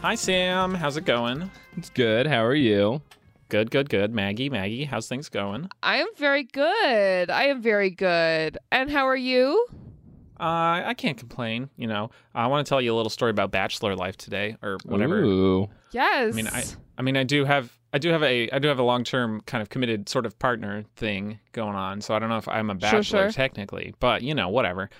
Hi, Sam. How's it going? It's good. How are you? Good, good, good. Maggie, Maggie, how's things going? I am very good. I am very good. And how are you? Uh, I can't complain. You know, I want to tell you a little story about bachelor life today, or whatever. Ooh. Yes. I mean, I, I mean, I do have, I do have a, I do have a long-term kind of committed sort of partner thing going on. So I don't know if I'm a bachelor sure. technically, but you know, whatever.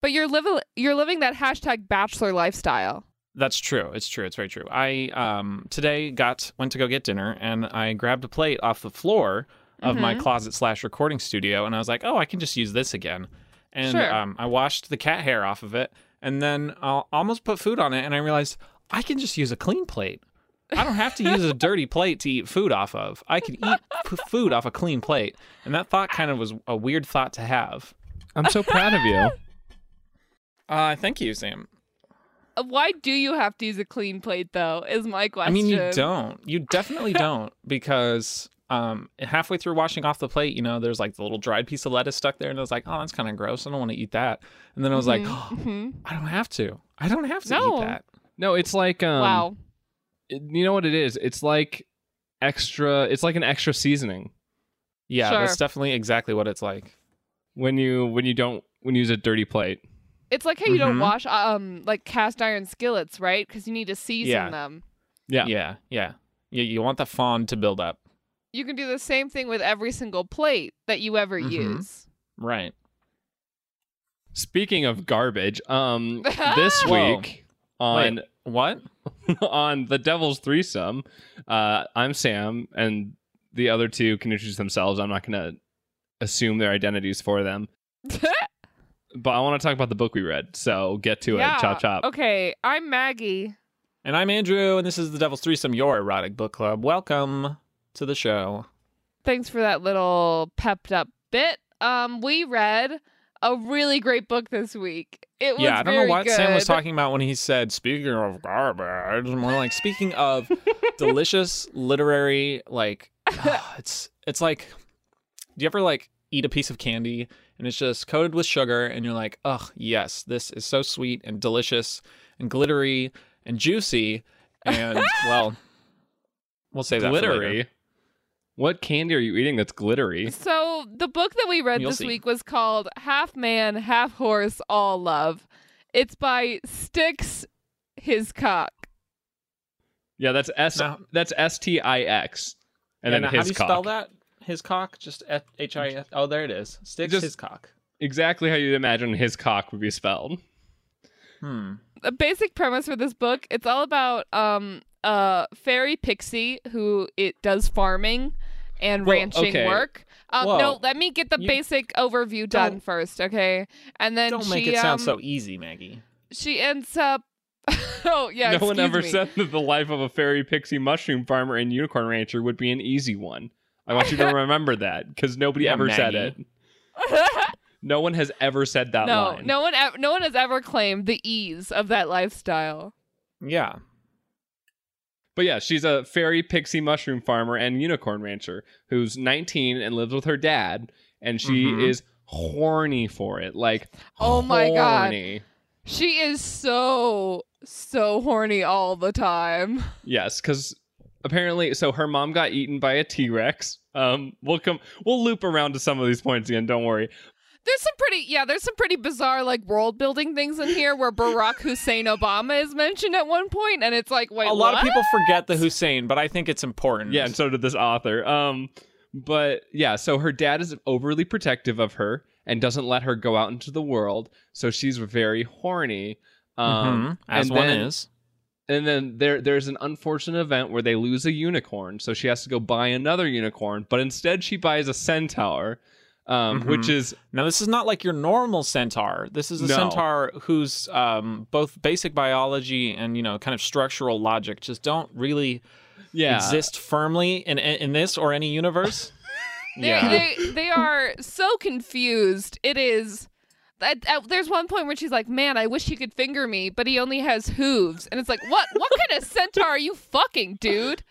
but you're living you're living that hashtag bachelor lifestyle. That's true. It's true. It's very true. I um today got went to go get dinner and I grabbed a plate off the floor of my Mhm. closet slash recording studio and I was like, oh, I can just use this again. And Sure. um, I washed the cat hair off of it and then I almost put food on it and I realized I can just use a clean plate. I don't have to use a dirty plate to eat food off of. I could eat p- food off a clean plate. And that thought kind of was a weird thought to have. I'm so proud of you. Uh, thank you, Sam. Why do you have to use a clean plate though? Is my question. I mean, you don't. You definitely don't because um, halfway through washing off the plate, you know, there's like the little dried piece of lettuce stuck there, and I was like, oh, that's kind of gross. I don't want to eat that. And then I was like, Mhm. I don't have to. I don't have to No. eat that. No, it's like um wow. it- you know what it is? It's like extra it's like an extra seasoning Yeah, Sure. that's definitely exactly what it's like. when you when you don't when you use a dirty plate. It's like how you don't Mhm. wash um like cast iron skillets, right? Because you need to season Yeah. them. Yeah. Yeah, yeah. You, you want the fond to build up. You can do the same thing with every single plate that you ever Mhm. use. Right. Speaking of garbage, um this week on Wait, what? on the Devil's Threesome, uh I'm Sam and the other two can introduce themselves. I'm not going to assume their identities for them. But I want to talk about the book we read. So get to yeah. it. Chop chop. Okay, I'm Maggie. And I'm Andrew, and this is the Devil's Threesome, your erotic book club. Welcome to the show. Thanks for that little pepped up bit. Um, we read a really great book this week. It was yeah, I don't know very what Sam was talking about when he said, speaking of garbage, more like speaking of delicious literary, like, it's, it's like, do you ever like eat a piece of candy and it's just coated with sugar and you're like, ugh, yes, this is so sweet and delicious and glittery and juicy. And well, we'll say that glittery. What candy are you eating that's glittery? So the book that we read You'll this see. week was called Half Man, Half Horse, All Love. It's by Styx His Cock. Yeah, that's S. Now- that's S T I X, and Yeah, then now, his how do you cock. spell that? His cock? Just H I S. Oh, there it is. Stix Just- his cock. Exactly how you'd imagine his cock would be spelled. Hmm. The basic premise for this book, it's all about um a fairy pixie who it does farming and Well, ranching okay. work. Um, Whoa. no, let me get the You- basic overview done Don't- first, okay? And then Don't she make it sound um, so easy, Maggie. she ends up oh yeah no one ever me. said that the life of a fairy pixie mushroom farmer and unicorn rancher would be an easy one. I want you to remember that because nobody Yeah, ever said it. No one has ever said that no line. no one ev- no one has ever claimed the ease of that lifestyle Yeah. But yeah, she's a fairy pixie mushroom farmer and unicorn rancher who's 19 and lives with her dad, and she Mhm. is horny for it. Like, Oh my God. she is so so horny all the time Yes, because apparently, so her mom got eaten by a T Rex. Um, we'll come, we'll loop around to some of these points again. Don't worry. there's some pretty yeah there's some pretty bizarre like world building things in here where barack hussein obama is mentioned at one point and it's like wait a lot what? of people forget the Hussein, but I think it's important. Yeah, and so did this author. Um, but yeah, so her dad is overly protective of her and doesn't let her go out into the world, so she's very horny. Um, Mhm, as and one then- is. And then there there's an unfortunate event where they lose a unicorn, so she has to go buy another unicorn, but instead she buys a centaur, um, Mhm. which is Now, this is not like your normal centaur. This is a No. centaur whose um, both basic biology and you know kind of structural logic just don't really yeah. exist firmly in in this or any universe. They, yeah. they they are so confused. It is. At, at- there's one point where she's like, "Man, I wish he could finger me, but he only has hooves." And it's like, "What? What kind of centaur are you fucking, dude?"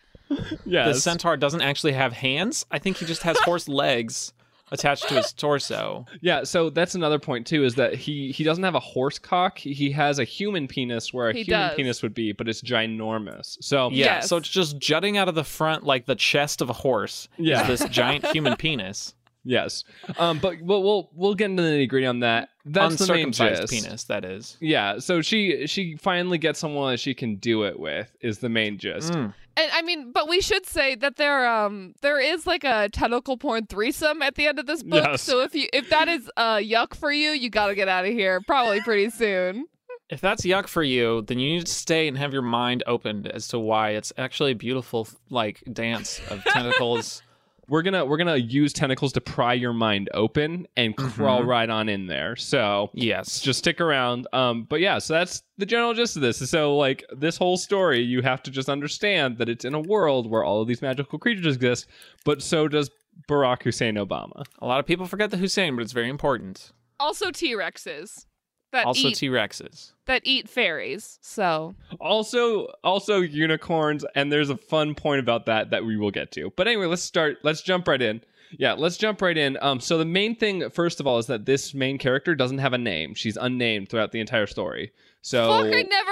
Yes. the centaur doesn't actually have hands. I think he just has horse legs. attached to his torso. Yeah, so that's another point too is that he he doesn't have a horse cock. He- He has a human penis where a He human does. penis would be, but it's ginormous. So Yeah, Yes. so it's just jutting out of the front like the chest of a horse. Yeah. is this giant human penis, yes. Um but we'll we'll, we'll get into the nitty-gritty on that. That's the main gist. penis. That is. Yeah, so she she finally gets someone that she can do it with is the main gist. Mm. And I mean, but we should say that there um there is like a tentacle porn threesome at the end of this book. Yes. So if you if that is uh yuck for you, you got to get out of here probably pretty soon. If that's yuck for you, then you need to stay and have your mind opened as to why it's actually a beautiful like dance of tentacles. We're gonna we're gonna use tentacles to pry your mind open and crawl Mhm. right on in there. So yes. just stick around. Um, but yeah, so that's the general gist of this. So like this whole story, you have to just understand that it's in a world where all of these magical creatures exist, but so does Barack Hussein Obama. a lot of people forget the Hussein, but it's very important. Also T-Rexes that Also T Rexes. that eat fairies. So Also, also unicorns, and there's a fun point about that that we will get to. But anyway, let's start. Let's jump right in. Yeah, let's jump right in. Um, so the main thing, first of all, is that this main character doesn't have a name. She's unnamed throughout the entire story. So fuck, I never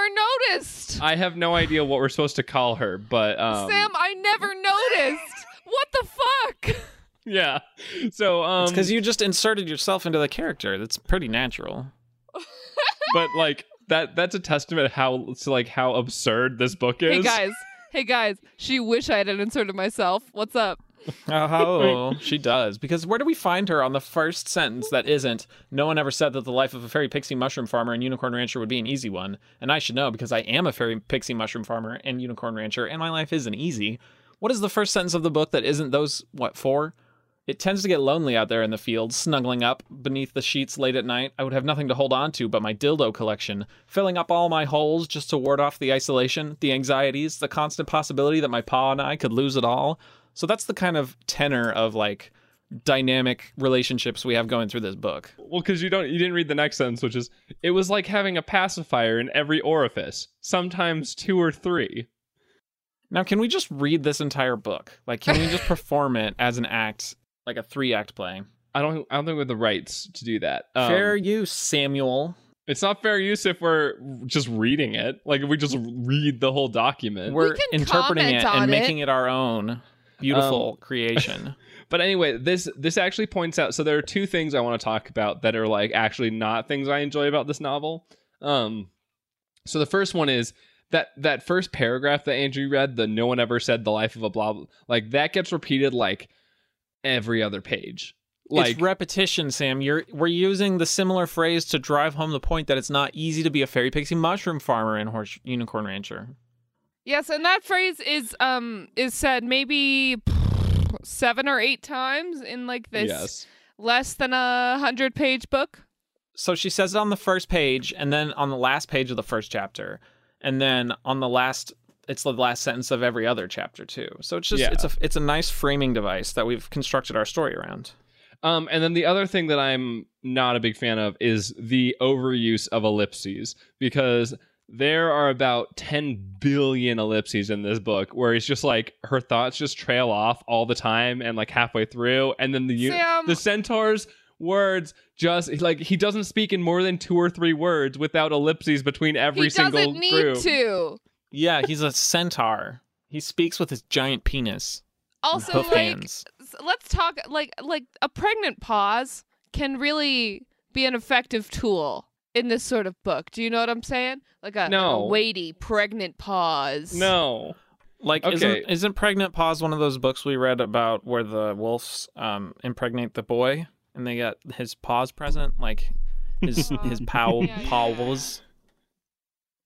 noticed. I have no idea what we're supposed to call her, but um, Sam, I never noticed. what the fuck? yeah. So um, It's because you just inserted yourself into the character. That's pretty natural. But like that that's a testament how to like how absurd this book is. Hey guys. Hey guys. She wish I had inserted myself. What's up? Oh, she does. Because where do we find her on the first sentence that isn't, no one ever said that the life of a fairy pixie mushroom farmer and unicorn rancher would be an easy one. And I should know because I am a fairy pixie mushroom farmer and unicorn rancher, and my life isn't easy. What is the first sentence of the book that isn't those, what, four? It tends to get lonely out there in the fields, snuggling up beneath the sheets late at night. I would have nothing to hold on to but my dildo collection, filling up all my holes just to ward off the isolation, the anxieties, the constant possibility that my pa and I could lose it all. So that's the kind of tenor of like dynamic relationships we have going through this book. Well, because you don't you didn't read the next sentence, which is it was like having a pacifier in every orifice, sometimes two or three. Now, can we just read this entire book? Like, can we just perform it as an act, like a three act play? I don't I don't think we have the rights to do that. Um, Fair use, Samuel. It's not fair use if we're just reading it. Like if we just read the whole document. We're can interpreting it and it. making it our own beautiful creation. But anyway, this this actually points out. So there are two things I want to talk about that are like actually not things I enjoy about this novel. Um, so the first one is that that first paragraph that Andrew read, the "No one ever said the life of a blah," blah like that gets repeated like every other page. Like it's repetition, Sam. You're we're using the similar phrase to drive home the point that it's not easy to be a fairy pixie mushroom farmer and horse unicorn rancher. Yes, and that phrase is um is said maybe seven or eight times in like this yes, less than a hundred page book. So she says it on the first page, and then on the last page of the first chapter, and then on the last, it's the last sentence of every other chapter too. So it's just Yeah. it's a it's a nice framing device that we've constructed our story around. Um, and then the other thing that I'm not a big fan of is the overuse of ellipses because there are about 10 billion ellipses in this book where it's just like her thoughts just trail off all the time and like halfway through and then the Sam- the centaur's words just like he doesn't speak in more than two or three words without ellipses between every he single doesn't need group. to. Yeah, he's a centaur. He speaks with his giant penis. Also, like, hands. let's talk like like a pregnant pause can really be an effective tool in this sort of book. Do you know what I'm saying? Like a, No. a weighty pregnant pause. No. Like, Okay. isn't isn't Pregnant Pause one of those books we read about where the wolves um, impregnate the boy and they got his paws present, like his his pow Yeah, yeah, paws.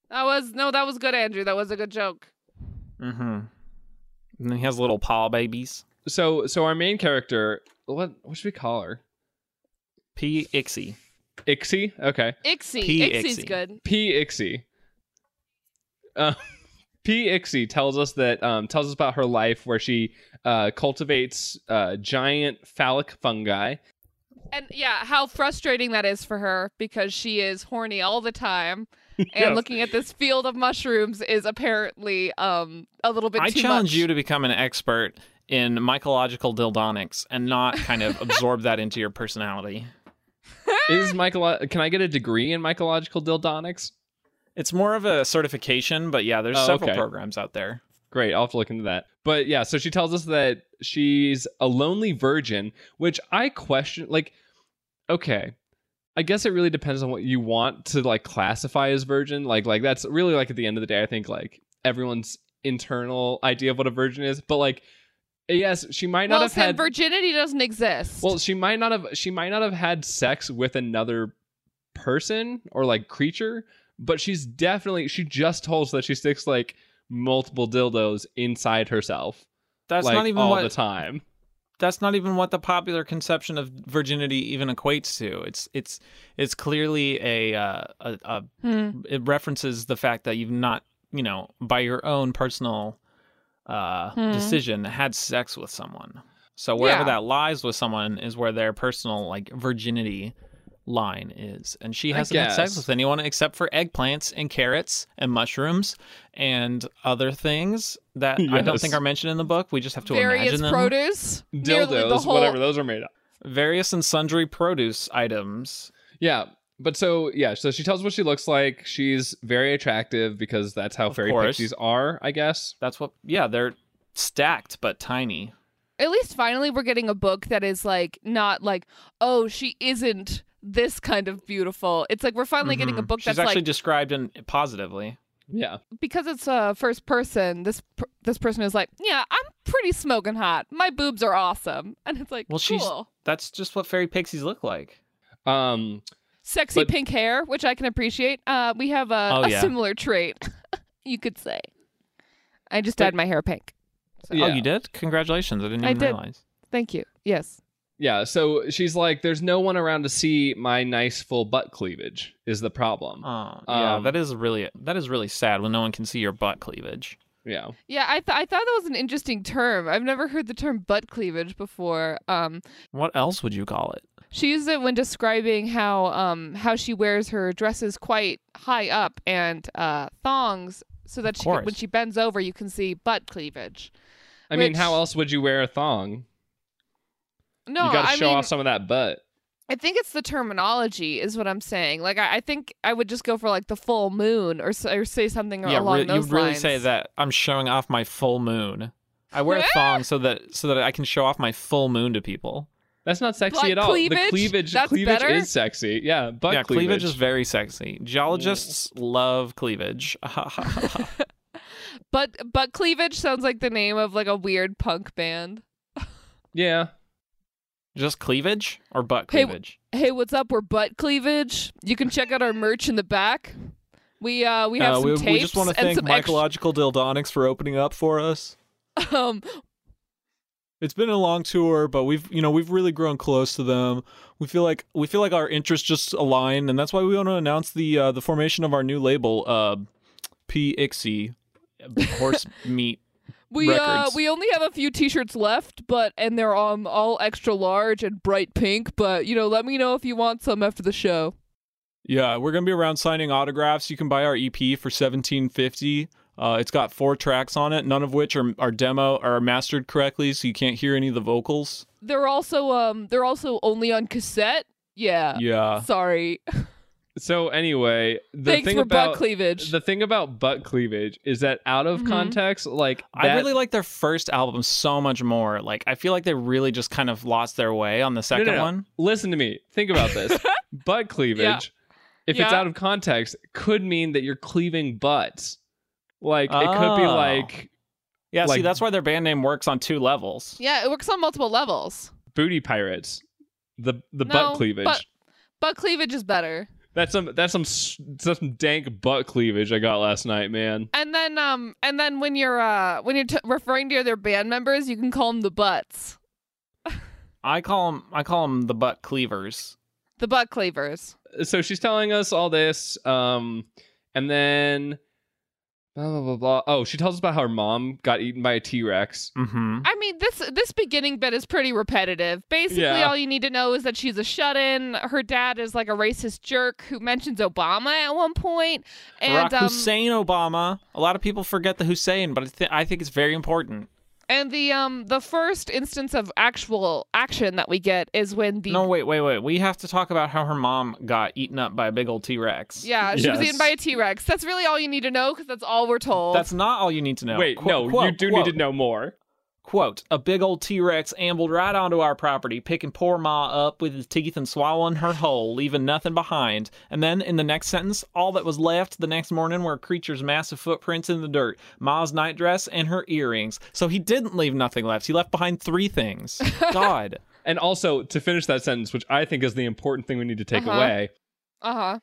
That was no, that was good, Andrew. That was a good joke. Mm-hmm. And then he has little paw babies. So so our main character, what what should we call her? P Ixie. Ixie? Okay. Ixie. P. Ixie's Ixie. good. P. Ixie. Uh, P. Ixie tells us that um, tells us about her life where she uh, cultivates uh, giant phallic fungi. And yeah, how frustrating that is for her because she is horny all the time. And Yes. looking at this field of mushrooms is apparently um a little bit I too challenge much. you to become an expert in mycological dildonics and not kind of absorb that into your personality. Is Michael? Can I get a degree in mycological dildonics? It's more of a certification, but yeah, there's Oh, several okay. programs out there. Great, I'll have to look into that. But yeah, so she tells us that she's a lonely virgin, which I question. Like, okay, I guess it really depends on what you want to like classify as virgin. Like, like that's really like at the end of the day, I think like everyone's internal idea of what a virgin is. But like, yes, she might not well, have Sam, had. virginity doesn't exist. well, she might not have. She might not have had sex with another person or like creature, but she's definitely. She just told us that she sticks like multiple dildos inside herself That's like, not even all what the time. That's not even what the popular conception of virginity even equates to. It's it's it's clearly a uh, a, a Hmm. it references the fact that you've not you know by your own personal uh, Hmm. decision had sex with someone. So wherever Yeah. that lies with someone is where their personal like virginity line is, and she hasn't had sex with anyone except for eggplants and carrots and mushrooms and other things that I don't think are mentioned in the book. We just have to Various imagine them produce, nearly the Dildos, whole, whatever those are made of. various and sundry produce items. Yeah. But so yeah, so she tells what she looks like. She's very attractive because that's how Of fairy course. pixies are, I guess. That's what. Yeah, they're stacked but tiny. At least finally, we're getting a book that is like not like, oh, she isn't this kind of beautiful. It's like we're finally getting a Mhm. book She's that's actually like described in positively. Yeah. because it's uh, first person. This per- this person is like, yeah, I'm pretty smoking hot. My boobs are awesome, and it's like, Well, she's- cool. That's just what fairy pixies look like. Um Sexy but- pink hair, which I can appreciate. Uh, we have a, Oh, a yeah. similar trait, you could say. I just But- dyed my hair pink. Oh, Yeah. you did? Congratulations! I didn't I even did. realize. Thank you. Yes. Yeah, so she's like, there's no one around to see my nice full butt cleavage is the problem. Oh, yeah. Um, that is really that is really sad when no one can see your butt cleavage. yeah. Yeah, I, th- I thought that was an interesting term. I've never heard the term butt cleavage before. Um, What else would you call it? she used it when describing how um how she wears her dresses quite high up and uh, thongs, so that she can, when she bends over, you can see butt cleavage. I mean, how else would you wear a thong? No, you gotta I show mean, off some of that butt. I think it's the terminology, is what I'm saying. Like, I, I think I would just go for like the full moon, or, or say something yeah, along re- you those really lines. say that I'm showing off my full moon. I wear a thong so that so that I can show off my full moon to people. That's not sexy Butt at all. The cleavage? cleavage That's cleavage better? is sexy. Yeah, butt yeah, cleavage. cleavage is very sexy. Geologists love cleavage. But butt cleavage sounds like the name of like a weird punk band. yeah. Just cleavage or butt cleavage? Hey, what's up? We're butt cleavage. You can check out our merch in the back. We uh we have Uh, some we, tapes we just want to and thank some extra- Dildonics for opening up for us. um It's been a long tour, but we've you know we've really grown close to them. We feel like we feel like our interests just align, and that's why we want to announce the uh, the formation of our new label, uh, P Ixie, horse meat. We uh we only have a few t-shirts left, but and they're um all extra large and bright pink, but you know, let me know if you want some after the show. Yeah, we're gonna be around signing autographs. You can buy our EP for seventeen fifty. Uh, it's got four tracks on it, none of which are are demo are mastered correctly, so you can't hear any of the vocals. They're also um they're also only on cassette. Yeah. Yeah, Sorry. So anyway, the Thanks thing for about butt cleavage. the thing about butt cleavage is that out of Mhm. context, like I really like their first album so much more. Like I feel like they really just kind of lost their way on the second no, no. one. Listen to me. Think about this. butt cleavage, if it's out of context, could mean that you're cleaving butts. Like it could be Oh. like Yeah, see, that's why their band name works on two levels. yeah, it works on multiple levels. booty pirates. The the No, butt cleavage. but- Butt cleavage is better. That's some that's some s- some dank butt cleavage I got last night, man. And then um and then when you're uh when you're t- referring to their band members, you can call them the butts. I call them, I call them the butt cleavers. The butt cleavers. So she's telling us all this, um, and then blah blah blah blah. Oh, she tells us about how her mom got eaten by a T Rex. Mm-hmm. I mean, this this beginning bit is pretty repetitive. Basically, Yeah. all you need to know is that she's a shut-in. Her dad is like a racist jerk who mentions Obama at one point, and Barack um, Hussein Obama. A lot of people forget the Hussein, but I, th- I think it's very important. And the um the first instance of actual action that we get is when the No, wait, wait, wait. We have to talk about how her mom got eaten up by a big old T Rex. yeah she was eaten by a T Rex. That's really all you need to know because that's all we're told. That's not all you need to know. Wait, Qu- no, you do quote, need to know more. Quote, a big old T Rex ambled right onto our property, picking poor Ma up with his teeth and swallowing her whole, leaving nothing behind. And then in the next sentence, all that was left the next morning were a creature's massive footprints in the dirt, Ma's nightdress, and her earrings. So he didn't leave nothing left. He left behind three things. God. And also to finish that sentence, which I think is the important thing we need to take Uh-huh. away, uh huh.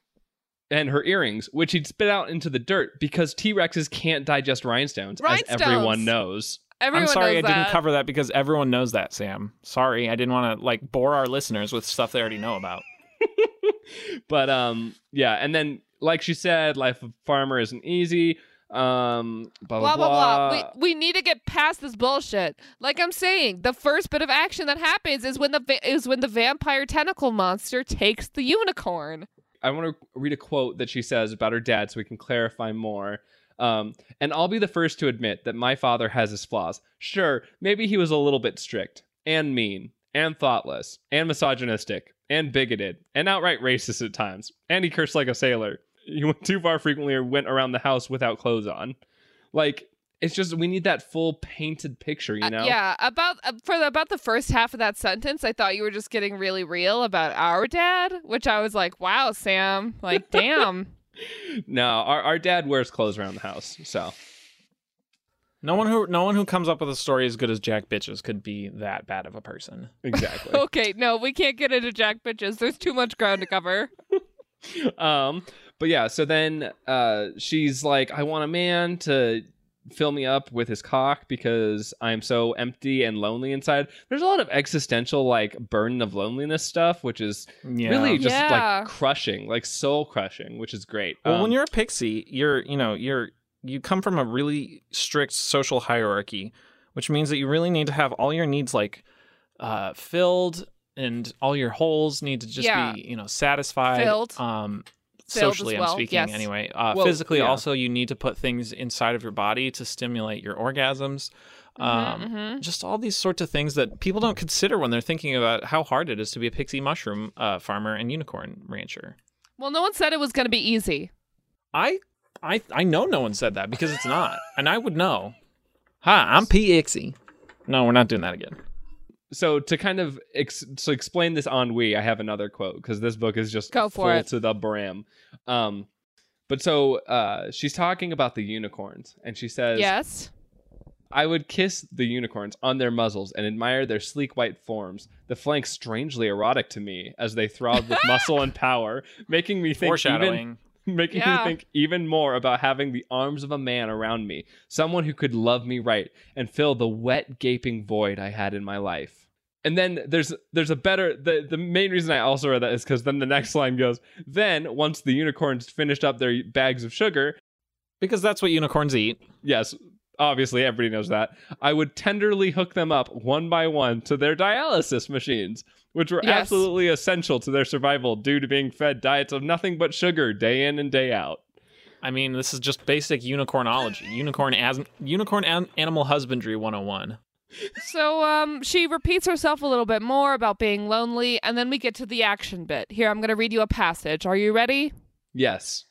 and her earrings, which he'd spit out into the dirt because T Rexes can't digest rhinestones, Rhinestones. as everyone knows. Everyone I'm sorry I knows didn't cover that because everyone knows that, Sam. Sorry, I didn't want to like bore our listeners with stuff they already know about. But um, yeah, and then like she said, life of farmer isn't easy. Um, blah blah blah blah blah. blah. We, we need to get past this bullshit. Like I'm saying, the first bit of action that happens is when the va- is when the vampire tentacle monster takes the unicorn. I want to read a quote that she says about her dad so we can clarify more. Um, and I'll be the first to admit that my father has his flaws. Sure, maybe he was a little bit strict and mean and thoughtless and misogynistic and bigoted and outright racist at times. And he cursed like a sailor. He went too far frequently or went around the house without clothes on. Like, it's just, we need that full painted picture, you Uh, know? yeah, about uh, for the, about the first half of that sentence, I thought you were just getting really real about our dad, which I was like, "Wow, Sam, like, damn." No, our, our dad wears clothes around the house. So, No one who no one who comes up with a story as good as Jack Bitches could be that bad of a person. exactly. okay, no, we can't get into Jack bitches. There's too much ground to cover. um but yeah so then uh she's like i want a man to fill me up with his cock because i'm so empty and lonely inside there's a lot of existential like burden of loneliness stuff which is Yeah. really just Yeah. like crushing like soul crushing which is great Well, Um, when you're a pixie, you're you know you're you come from a really strict social hierarchy, which means that you really need to have all your needs like uh, filled, and all your holes need to just Yeah. be you know satisfied. Filled. Um, Filled as socially, well, I'm speaking yes. anyway. Uh, Well, physically, yeah. also you need to put things inside of your body to stimulate your orgasms. Um, mhm. Just all these sorts of things that people don't consider when they're thinking about how hard it is to be a pixie mushroom uh, farmer and unicorn rancher. Well, no one said it was going to be easy. I I I know no one said that because it's not, and I would know. Hi, I'm P Ixie. No, we're not doing that again. So to kind of ex- to explain this ennui i have another quote because this book is just Go for full it. to the brim um but so uh she's talking about the unicorns and she says Yes. I would kiss the unicorns on their muzzles and admire their sleek white forms, the flanks strangely erotic to me as they throbbed with muscle and power, making me think even, Foreshadowing. Making Yeah. me think even more about having the arms of a man around me, someone who could love me right and fill the wet gaping void I had in my life. And then there's there's a better the the main reason I also read that is because then the next line goes then once the unicorns finished up their bags of sugar Because that's what unicorns eat. yes, obviously everybody knows that. I would tenderly hook them up one by one to their dialysis machines, which were Yes. absolutely essential to their survival due to being fed diets of nothing but sugar day in and day out. I mean, this is just basic unicornology. Unicorn as unicorn an- animal husbandry 101. So um she repeats herself a little bit more about being lonely and then we get to the action bit. Here I'm going to read you a passage. Are you ready? Yes.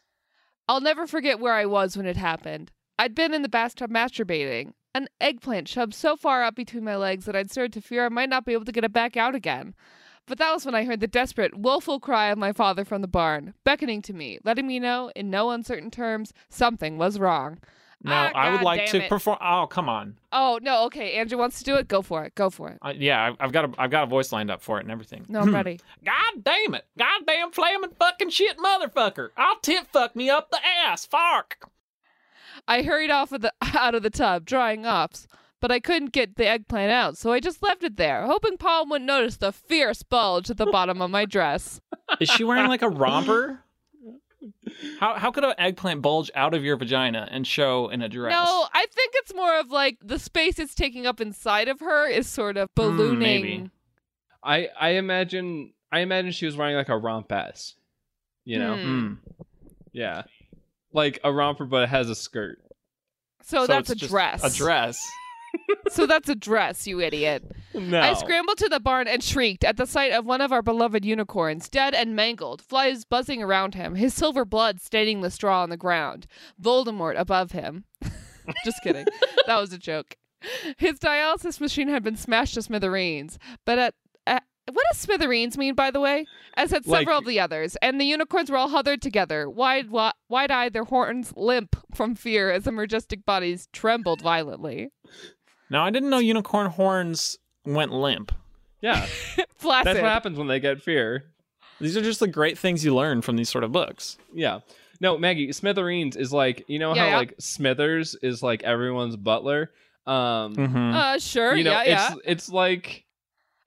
I'll never forget where I was when it happened. I'd been in the bathtub masturbating. An eggplant shoved so far up between my legs that I'd started to fear I might not be able to get it back out again. But that was when I heard the desperate, woeful cry of my father from the barn, beckoning to me, letting me know, in no uncertain terms, something was wrong. Now, Ah, I would like to it. perform. Oh, come on. Oh no, okay. Andrew wants to do it. Go for it. Go for it. I, yeah, I've, I've got a I've got a voice lined up for it and everything. No, I'm ready. God damn it! Goddamn flaming fucking shit, motherfucker! I'll tip fuck me up the ass, fark. I hurried off of the out of the tub, drying off, but I couldn't get the eggplant out, so I just left it there, hoping Pa wouldn't notice the fierce bulge at the bottom of my dress. Is she wearing like a romper? How how could an eggplant bulge out of your vagina and show in a dress? No, I think it's more of like the space it's taking up inside of her is sort of ballooning. maybe. I I imagine I imagine she was wearing like a rompess. You know? Hmm. Mm. Yeah. Like a romper but it has a skirt. So, that's a dress. A dress. so that's a dress, you idiot. No. I scrambled to the barn and shrieked at the sight of one of our beloved unicorns, dead and mangled, flies buzzing around him, his silver blood staining the straw on the ground, Voldemort above him. Just kidding. that was a joke. His dialysis machine had been smashed to smithereens, but at, at what does smithereens mean, by the way? As had Like- several of the others, and the unicorns were all huddled together, wide, wide eyed, their horns limp from fear as their majestic bodies trembled violently. Now I didn't know unicorn horns went limp. Yeah. Flaccid. That's what happens when they get fear. These are just the great things you learn from these sort of books. Yeah. No, Maggie, Smithereens is like you know Yeah, how yeah. like Smithers is like everyone's butler. Um Mm-hmm. Uh, sure, you know, yeah, yeah. it's it's like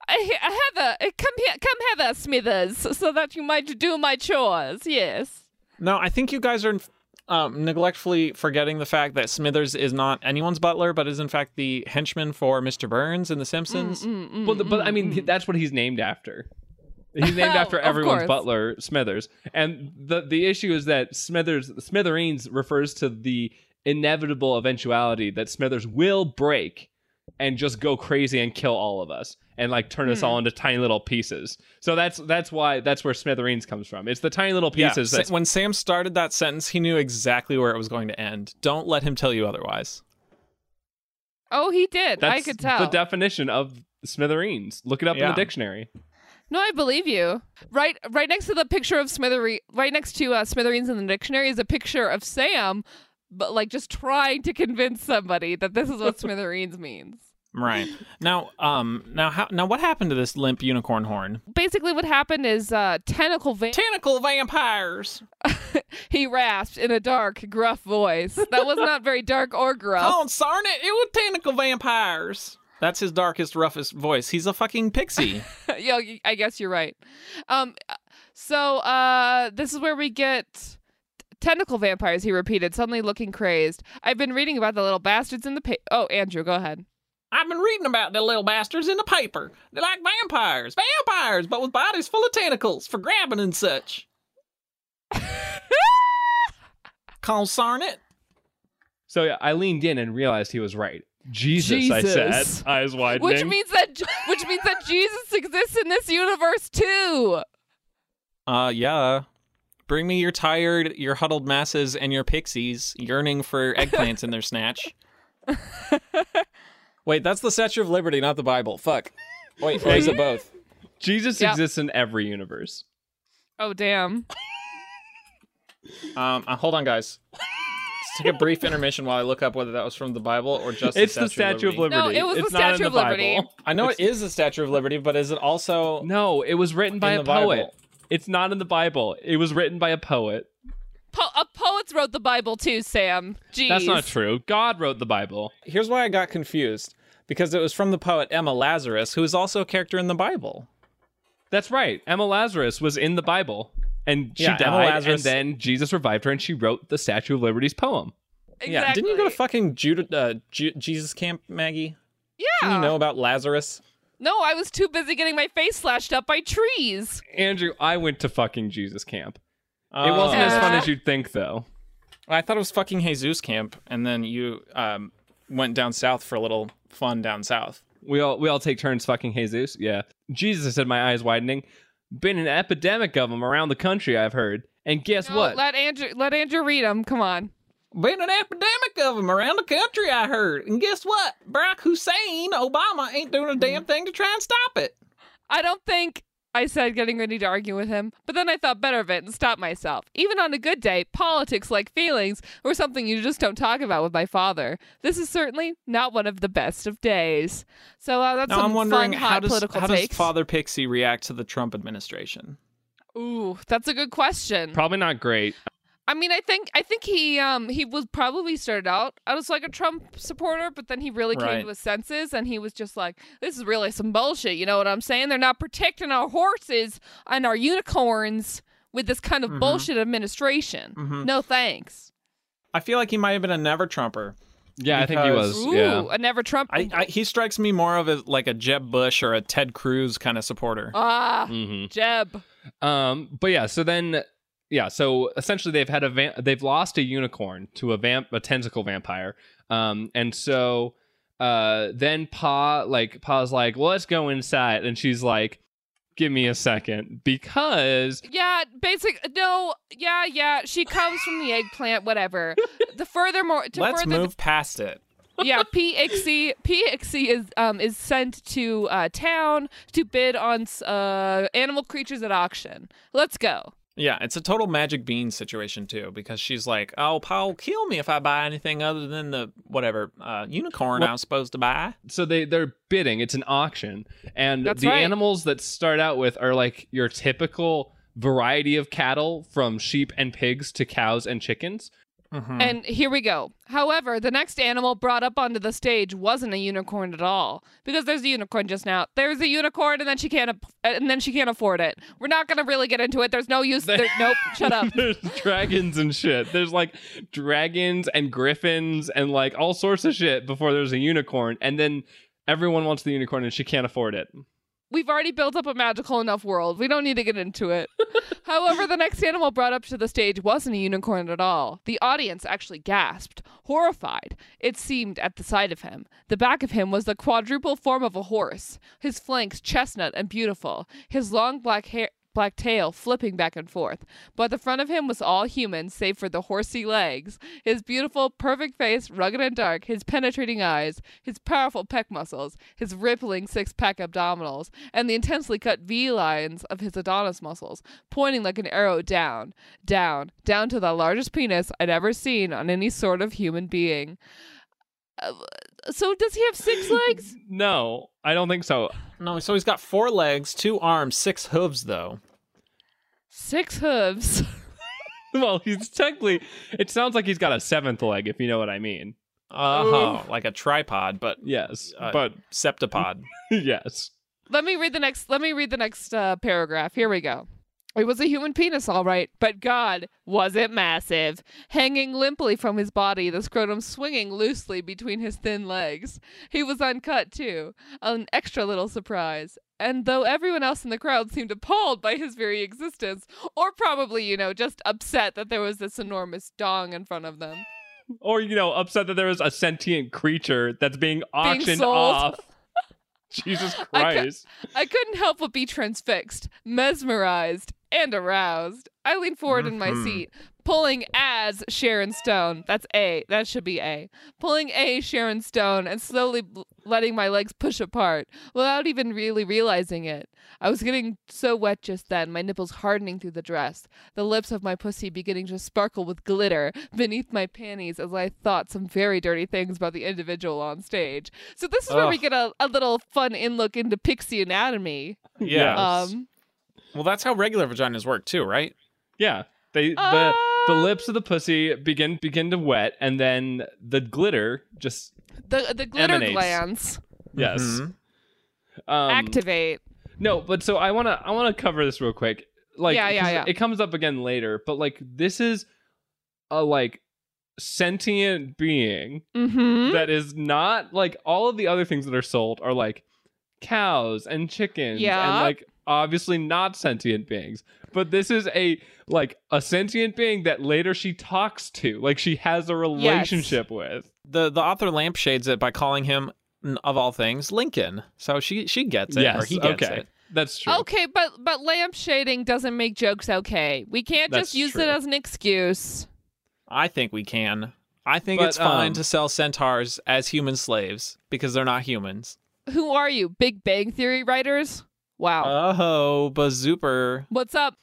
I, I have a come here, come hither, Smithers, so that you might do my chores. Yes. No, I think you guys are um, neglectfully forgetting the fact that Smithers is not anyone's butler, but is in fact the henchman for Mr. Burns in The Simpsons. Mm, mm, well, the- but I mm, mean mm. that's what he's named after. He's named after everyone's course. butler, Smithers. And the the issue is that Smithers Smithereens refers to the inevitable eventuality that Smithers will break and just go crazy and kill all of us and like turn us Hmm. all into tiny little pieces. So that's that's why that's where Smithereens comes from. It's the tiny little pieces Sa- that's when Sam started that sentence, he knew exactly where it was going to end. Don't let him tell you otherwise. Oh, he did. I could tell. the definition of Smithereens. Look it up in the dictionary. no, I believe you. Right, right next to the picture of Smithereen, right next to uh, Smithereens in the dictionary is a picture of Sam, but like just trying to convince somebody that this is what Smithereens means. Right now, um, now how now what happened to this limp unicorn horn? Basically, what happened is uh, tentacle van. Tentacle vampires. he rasped in a dark, gruff voice that was not very dark or gruff. Oh, darn it! It was tentacle vampires. That's his darkest, roughest voice. He's a fucking pixie. yeah, I guess you're right. Um, so uh, this is where we get tentacle vampires. He repeated, suddenly looking crazed. I've been reading about the little bastards in the pa- Oh, Andrew, go ahead. I've been reading about the little bastards in the paper. They're like vampires, vampires, but with bodies full of tentacles for grabbing and such. Consarn it. So yeah, I leaned in and realized he was right. Jesus, I said, eyes widening. Which means that which means that Jesus exists in this universe too. Uh, yeah. Bring me your tired, your huddled masses and your pixies yearning for eggplants in their snatch. Wait, that's the Statue of Liberty, not the Bible. Fuck. Wait, or is it both? Jesus Yep. exists in every universe. Oh damn. Um, uh, hold on, guys. Let's take a brief intermission while I look up whether that was from the Bible or just it's the the Statue of Liberty. No, it was the it's not in Statue the Liberty. Bible. I know it is the Statue of Liberty, but is it also No, it was written by a poet. Bible? It's not in the Bible. It was written by a poet. Po- uh, poets wrote the Bible too, Sam. Jeez. That's not true. God wrote the Bible. Here's why I got confused. Because it was from the poet Emma Lazarus, who is also a character in the Bible. That's right. Emma Lazarus was in the Bible. And she Yeah, Emma died, Lazarus- and then Jesus revived her, and she wrote the Statue of Liberty's poem. Exactly. Yeah, didn't you go to fucking Judah, uh, Ju- Jesus camp, Maggie? Yeah. Didn't you know about Lazarus? No, I was too busy getting my face slashed up by trees. Andrew, I went to fucking Jesus camp. It Oh. wasn't as fun Uh. as you'd think, though. I thought it was fucking Jesus camp, and then you um, went down south for a little fun down south. We all we all take turns fucking Jesus. Yeah. Jesus said, my eyes widening. Been an epidemic of them around the country, I've heard. And guess No, what? Let Andrew let Andrew read them. Come on. Been an epidemic of them around the country, I heard. And guess what? Barack Hussein Obama ain't doing a damn thing to try and stop it. I don't think I said getting ready to argue with him, but then I thought better of it and stopped myself. Even on a good day, politics like feelings were something you just don't talk about with my father. This is certainly not one of the best of days. So uh, that's Now some I'm wondering fun, how hot does political how does. Father Pixie react to the Trump administration? Ooh, that's a good question. Probably not great. I mean, I think I think he um he was probably started out as like a Trump supporter, but then he really came Right. to his senses and he was just like, "This is really some bullshit." You know what I'm saying? They're not protecting our horses and our unicorns with this kind of Mhm. bullshit administration. Mhm. No thanks. I feel like he might have been a never Trumper. Yeah, I think he was. Ooh, yeah. a never Trump. I, I, he strikes me more of a, like a Jeb Bush or a Ted Cruz kind of supporter. ah, hmm Jeb. Um, but yeah, so then yeah, so essentially they've had a va- they've lost a unicorn to a vamp a tentacle vampire. Um, and so Uh, then Pa like Pa's like, well, let's go inside, and she's like, give me a second because Yeah, basic. No, yeah, yeah. She comes from the eggplant. Whatever. the furthermore, to Let's further, move past it. yeah, Pixie Pixie is um is sent to uh town to bid on uh animal creatures at auction. Let's go. Yeah, it's a total magic bean situation too, because she's like, "Oh, Paul, kill me if I buy anything other than the whatever uh, unicorn Well- I was supposed to buy." so they they're bidding. It's an auction, and That's the right. animals that start out with are like your typical variety of cattle, from sheep and pigs to cows and chickens. Mhm. And here we go. However, the next animal brought up onto the stage wasn't a unicorn at all. Because there's a unicorn just now. There's a unicorn, and then she can't, and then she can't afford it. We're not gonna really get into it. There's no use. There, nope. Shut up. There's dragons and shit. There's like dragons and griffins and like all sorts of shit before there's a unicorn, and then everyone wants the unicorn and she can't afford it. We've already built up a magical enough world. We don't need to get into it. However, the next animal brought up to the stage wasn't a unicorn at all. The audience actually gasped, horrified, it seemed, at the sight of him. The back of him was the quadruple form of a horse, his flanks chestnut and beautiful, his long black hair. Black tail flipping back and forth, but the front of him was all human save for the horsey legs. His beautiful, perfect face, rugged and dark, his penetrating eyes, his powerful pec muscles, his rippling six pack abdominals, and the intensely cut V lines of his Adonis muscles, pointing like an arrow down, down, down to the largest penis I'd ever seen on any sort of human being. Uh, so, does he have six legs? No, I don't think so. no, so he's got four legs, two arms, six hooves, though. Six hooves. Well, he's technically. It sounds like he's got a seventh leg, if you know what I mean. Uh huh. like a tripod, but Yes, Uh, but septipod. yes. let me read the next let me read the next uh, paragraph here we go it was a human penis all right but god was it massive hanging limply from his body the scrotum swinging loosely between his thin legs he was uncut too an extra little surprise and though everyone else in the crowd seemed appalled by his very existence or probably you know just upset that there was this enormous dong in front of them Or you know, upset that there was a sentient creature that's being auctioned sold. off. Jesus I cou- Christ! I couldn't help but be transfixed, mesmerized, and aroused. I leaned forward in my Mhm. seat, pulling as Sharon Stone. That's A. That should be A. Pulling A Sharon Stone and slowly letting my legs push apart without even really realizing it. I was getting so wet just then, my nipples hardening through the dress, the lips of my pussy beginning to sparkle with glitter beneath my panties as I thought some very dirty things about the individual on stage. So this is where we get a, a little fun in look into pixie anatomy. Yeah. Um, well, that's how regular vaginas work too, right? Yeah, they the uh, the lips of the pussy begin begin to wet, and then the glitter just the the glitter Emanates. glands yes. Mhm. Um, activate. No, but so I wanna I wanna cover this real quick. Like, Yeah, yeah, yeah. It comes up again later, but like this is a like sentient being Mm-hmm. that is not like all of the other things that are sold are like cows and chickens Yeah. and like obviously not sentient beings but this is a like a sentient being that later she talks to like she has a relationship with The the author lampshades it by calling him, of all things, Lincoln. So she she gets it, or yes he gets okay it. that's true Okay, but but lampshading doesn't make jokes okay. We can't That's just use true. it as an excuse. I think we can. I think But, it's fine um, to sell centaurs as human slaves because they're not humans. Who are you, Big Bang Theory writers? Wow. Oh, bazooper. What's up?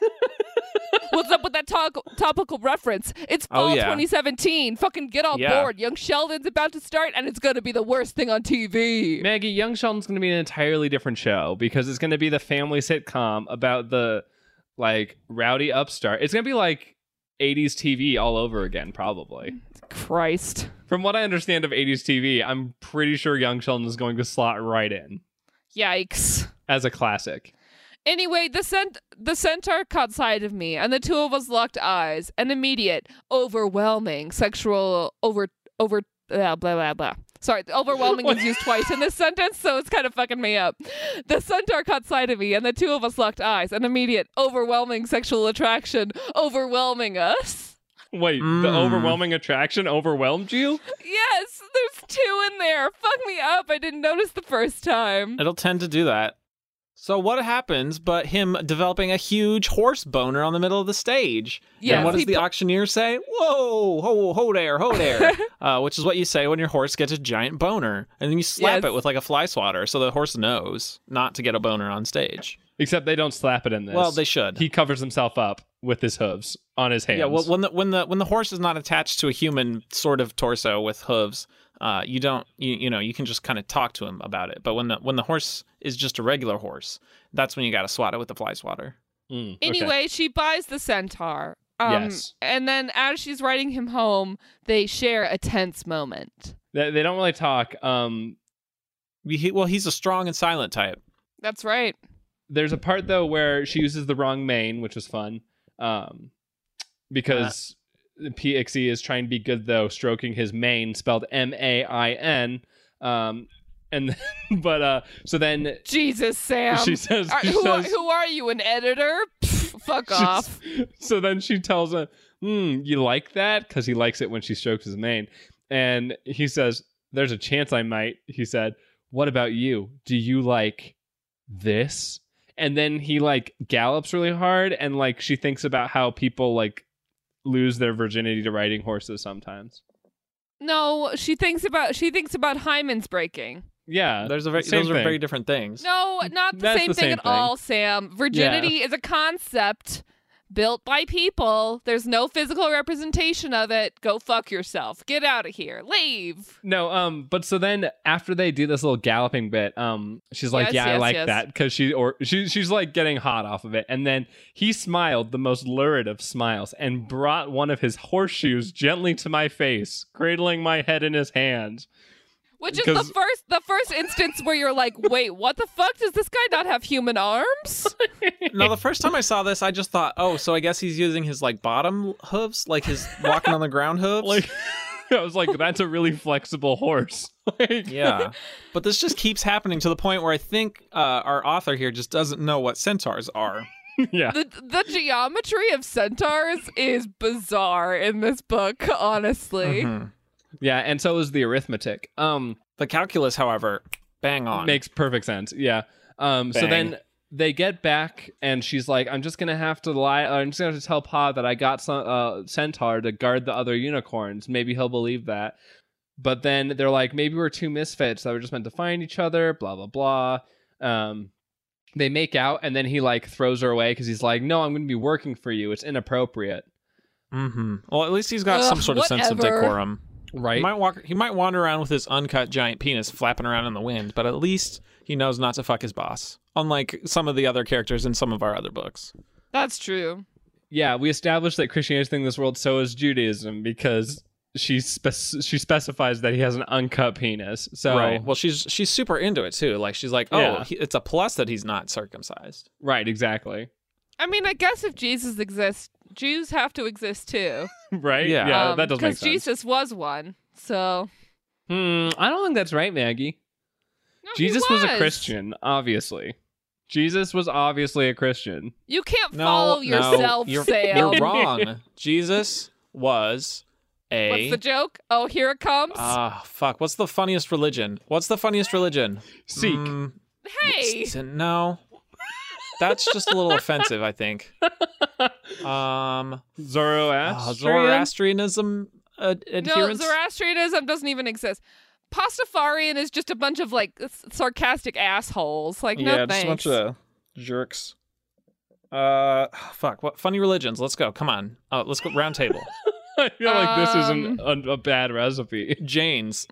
What's up with that to- topical reference? It's Oh, fall yeah. 2017. Fucking get on Yeah. board. Young Sheldon's about to start, and it's gonna be the worst thing on TV. Maggie, Young Sheldon's going to be an entirely different show because it's going to be the family sitcom about the like rowdy upstart. It's going to be like 80s TV all over again, probably. Christ. From what I understand of 80s TV, I'm pretty sure Young Sheldon is going to slot right in Yikes. As a classic. Anyway, the cent- the centaur caught sight of me, and the two of us locked eyes. An immediate, overwhelming sexual over over blah blah blah blah. Sorry, overwhelming is used twice in this sentence, so it's kind of fucking me up. The centaur caught sight of me, and the two of us locked eyes. An immediate, overwhelming sexual attraction overwhelming us. Wait, the Mm. overwhelming attraction overwhelmed you? Yes, there's two in there. Fuck me up. I didn't notice the first time. It'll tend to do that. So what happens but him developing a huge horse boner on the middle of the stage? Yeah, And what does the pu- auctioneer say? Whoa, ho, ho there, ho there. uh, which is what you say when your horse gets a giant boner. And then you slap Yes. it with like a fly swatter so the horse knows not to get a boner on stage. Except they don't slap it in this. Well, they should. He covers himself up with his hooves on his hands. Yeah, well, when the when the when the horse is not attached to a human sort of torso with hooves, uh, you don't you you know you can just kind of talk to him about it. But when the when the horse is just a regular horse, that's when you got to swat it with the fly swatter. Mm, okay. Anyway, she buys the centaur. Um, Yes. And then as she's riding him home, they share a tense moment. they, they don't really talk. Um, He, well, he's a strong and silent type. That's right. there's a part though where she uses the wrong mane, which was fun. Um, because Pixie is trying to be good though, stroking his mane, spelled M A I N. Um, and but uh, so then Jesus, Sam. she says, Are- she who, are, says- who are you, an editor? Pff, fuck off. So then she tells him, hmm, you like that? Because he likes it when she strokes his mane. And he says, There's a chance I might. He said, What about you? Do you like this? And then he like gallops really hard and like she thinks about how people like lose their virginity to riding horses sometimes. No, she thinks about she thinks about Hymen's breaking. Yeah. There's a very, same those are very different things. No, not the That's same the thing same at thing. all, Sam. Virginity is a concept built by people. There's no physical representation of it. Go fuck yourself. Get out of here. Leave. No, um, but so then after they do this little galloping bit, um, she's like, Yes, "Yeah, I like yes. that," because she or she she's like getting hot off of it, and then he smiled the most lurid of smiles and brought one of his horseshoes gently to my face, cradling my head in his hand. Which is the first the first instance where you're like, wait, what the fuck? Does this guy not have human arms? No, the first time I saw this, I just thought, oh, so I guess he's using his like bottom hooves, like his walking on the ground hooves. Like, I was like, "That's a really flexible horse." like, yeah, but this just keeps happening to the point where I think uh, our author here just doesn't know what centaurs are. yeah. the the geometry of centaurs is bizarre in this book, honestly. Mhm. Yeah, and so is the arithmetic. Um, The calculus, however, bang on. Makes perfect sense. Yeah. Um. So then they get back, and she's like, "I'm just gonna have to lie. I'm just gonna have to tell Pa that I got some uh, centaur to guard the other unicorns. Maybe he'll believe that." But then they're like, "Maybe we're two misfits that were just meant to find each other." Blah blah blah. Um. They make out, and then he like throws her away because he's like, "No, I'm gonna be working for you. It's inappropriate." Mm-hmm. Well, at least he's got some sort of sense of decorum. Right. He might walk. He might wander around with his uncut giant penis flapping around in the wind, but at least he knows not to fuck his boss. Unlike some of the other characters in some of our other books. That's true. yeah, we established that Christianity is thing in this world. So is Judaism because she spec- she specifies that he has an uncut penis. So Right. Well, she's she's super into it too. Like she's like, oh, Yeah. he, it's a plus that he's not circumcised. Right, exactly. I mean, I guess if Jesus exists, Jews have to exist too. right? Yeah. yeah Um, that does make sense. Because Jesus was one. So Hmm, I don't think that's right, Maggie. No, he Jesus was. a Christian, obviously. Jesus was obviously a Christian. You can't No, follow no, yourself, you're, Sam. you're wrong. Jesus was a. What's the joke? Oh, here it comes. Ah, fuck. What's the funniest religion? What's the funniest religion? Sikh. Mm, hey, s- no. That's just a little offensive, I think. Um, Zoroastrian. uh, Zoroastrianism uh, no. Zoroastrianism doesn't even exist. Pastafarian is just a bunch of like s- sarcastic assholes. Like, no yeah, just a bunch of jerks. Uh, fuck. What funny religions? Let's go. Come on. Uh, let's go round table. I feel like this isn't Um, a, a bad recipe. Jains.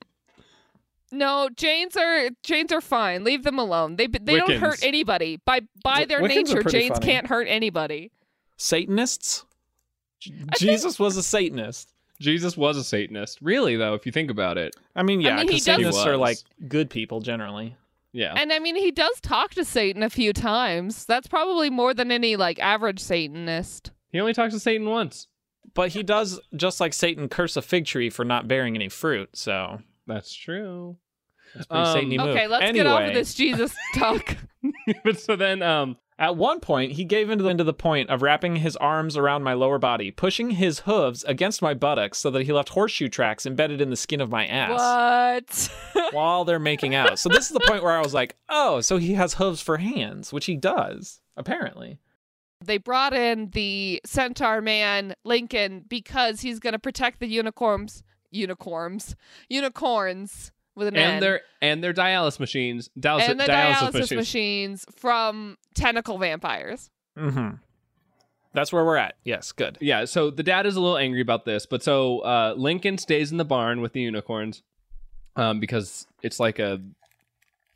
No, Jains are Jains are fine. Leave them alone. They they don't hurt anybody. By by their Wiccans nature, pretty Jains funny. can't hurt anybody. Satanists. J- Jesus was a Satanist. Jesus was a Satanist. Really, though, if you think about it. I mean, yeah, mean, he because does- Satanists are like good people generally. Yeah. And I mean, he does talk to Satan a few times. That's probably more than any like average Satanist. he only talks to Satan once. But he does, just like Satan, curse a fig tree for not bearing any fruit. So That's true. it's a pretty Um, move. Okay, let's anyway, get off of this Jesus talk. but so then um At one point, he gave into the, into the point of wrapping his arms around my lower body, pushing his hooves against my buttocks so that he left horseshoe tracks embedded in the skin of my ass What? while they're making out. So this is the point where I was like, oh, so he has hooves for hands, which he does, apparently. they brought in the centaur man Lincoln because he's going to protect the unicorns, unicorns, unicorns with an N. and their and their dialysis machines, dialysis, and the dialysis, dialysis machines. machines from tentacle vampires. Mm-hmm. That's where we're at. Yes, good. Yeah, so the dad is a little angry about this, but so uh, Lincoln stays in the barn with the unicorns um, because it's like a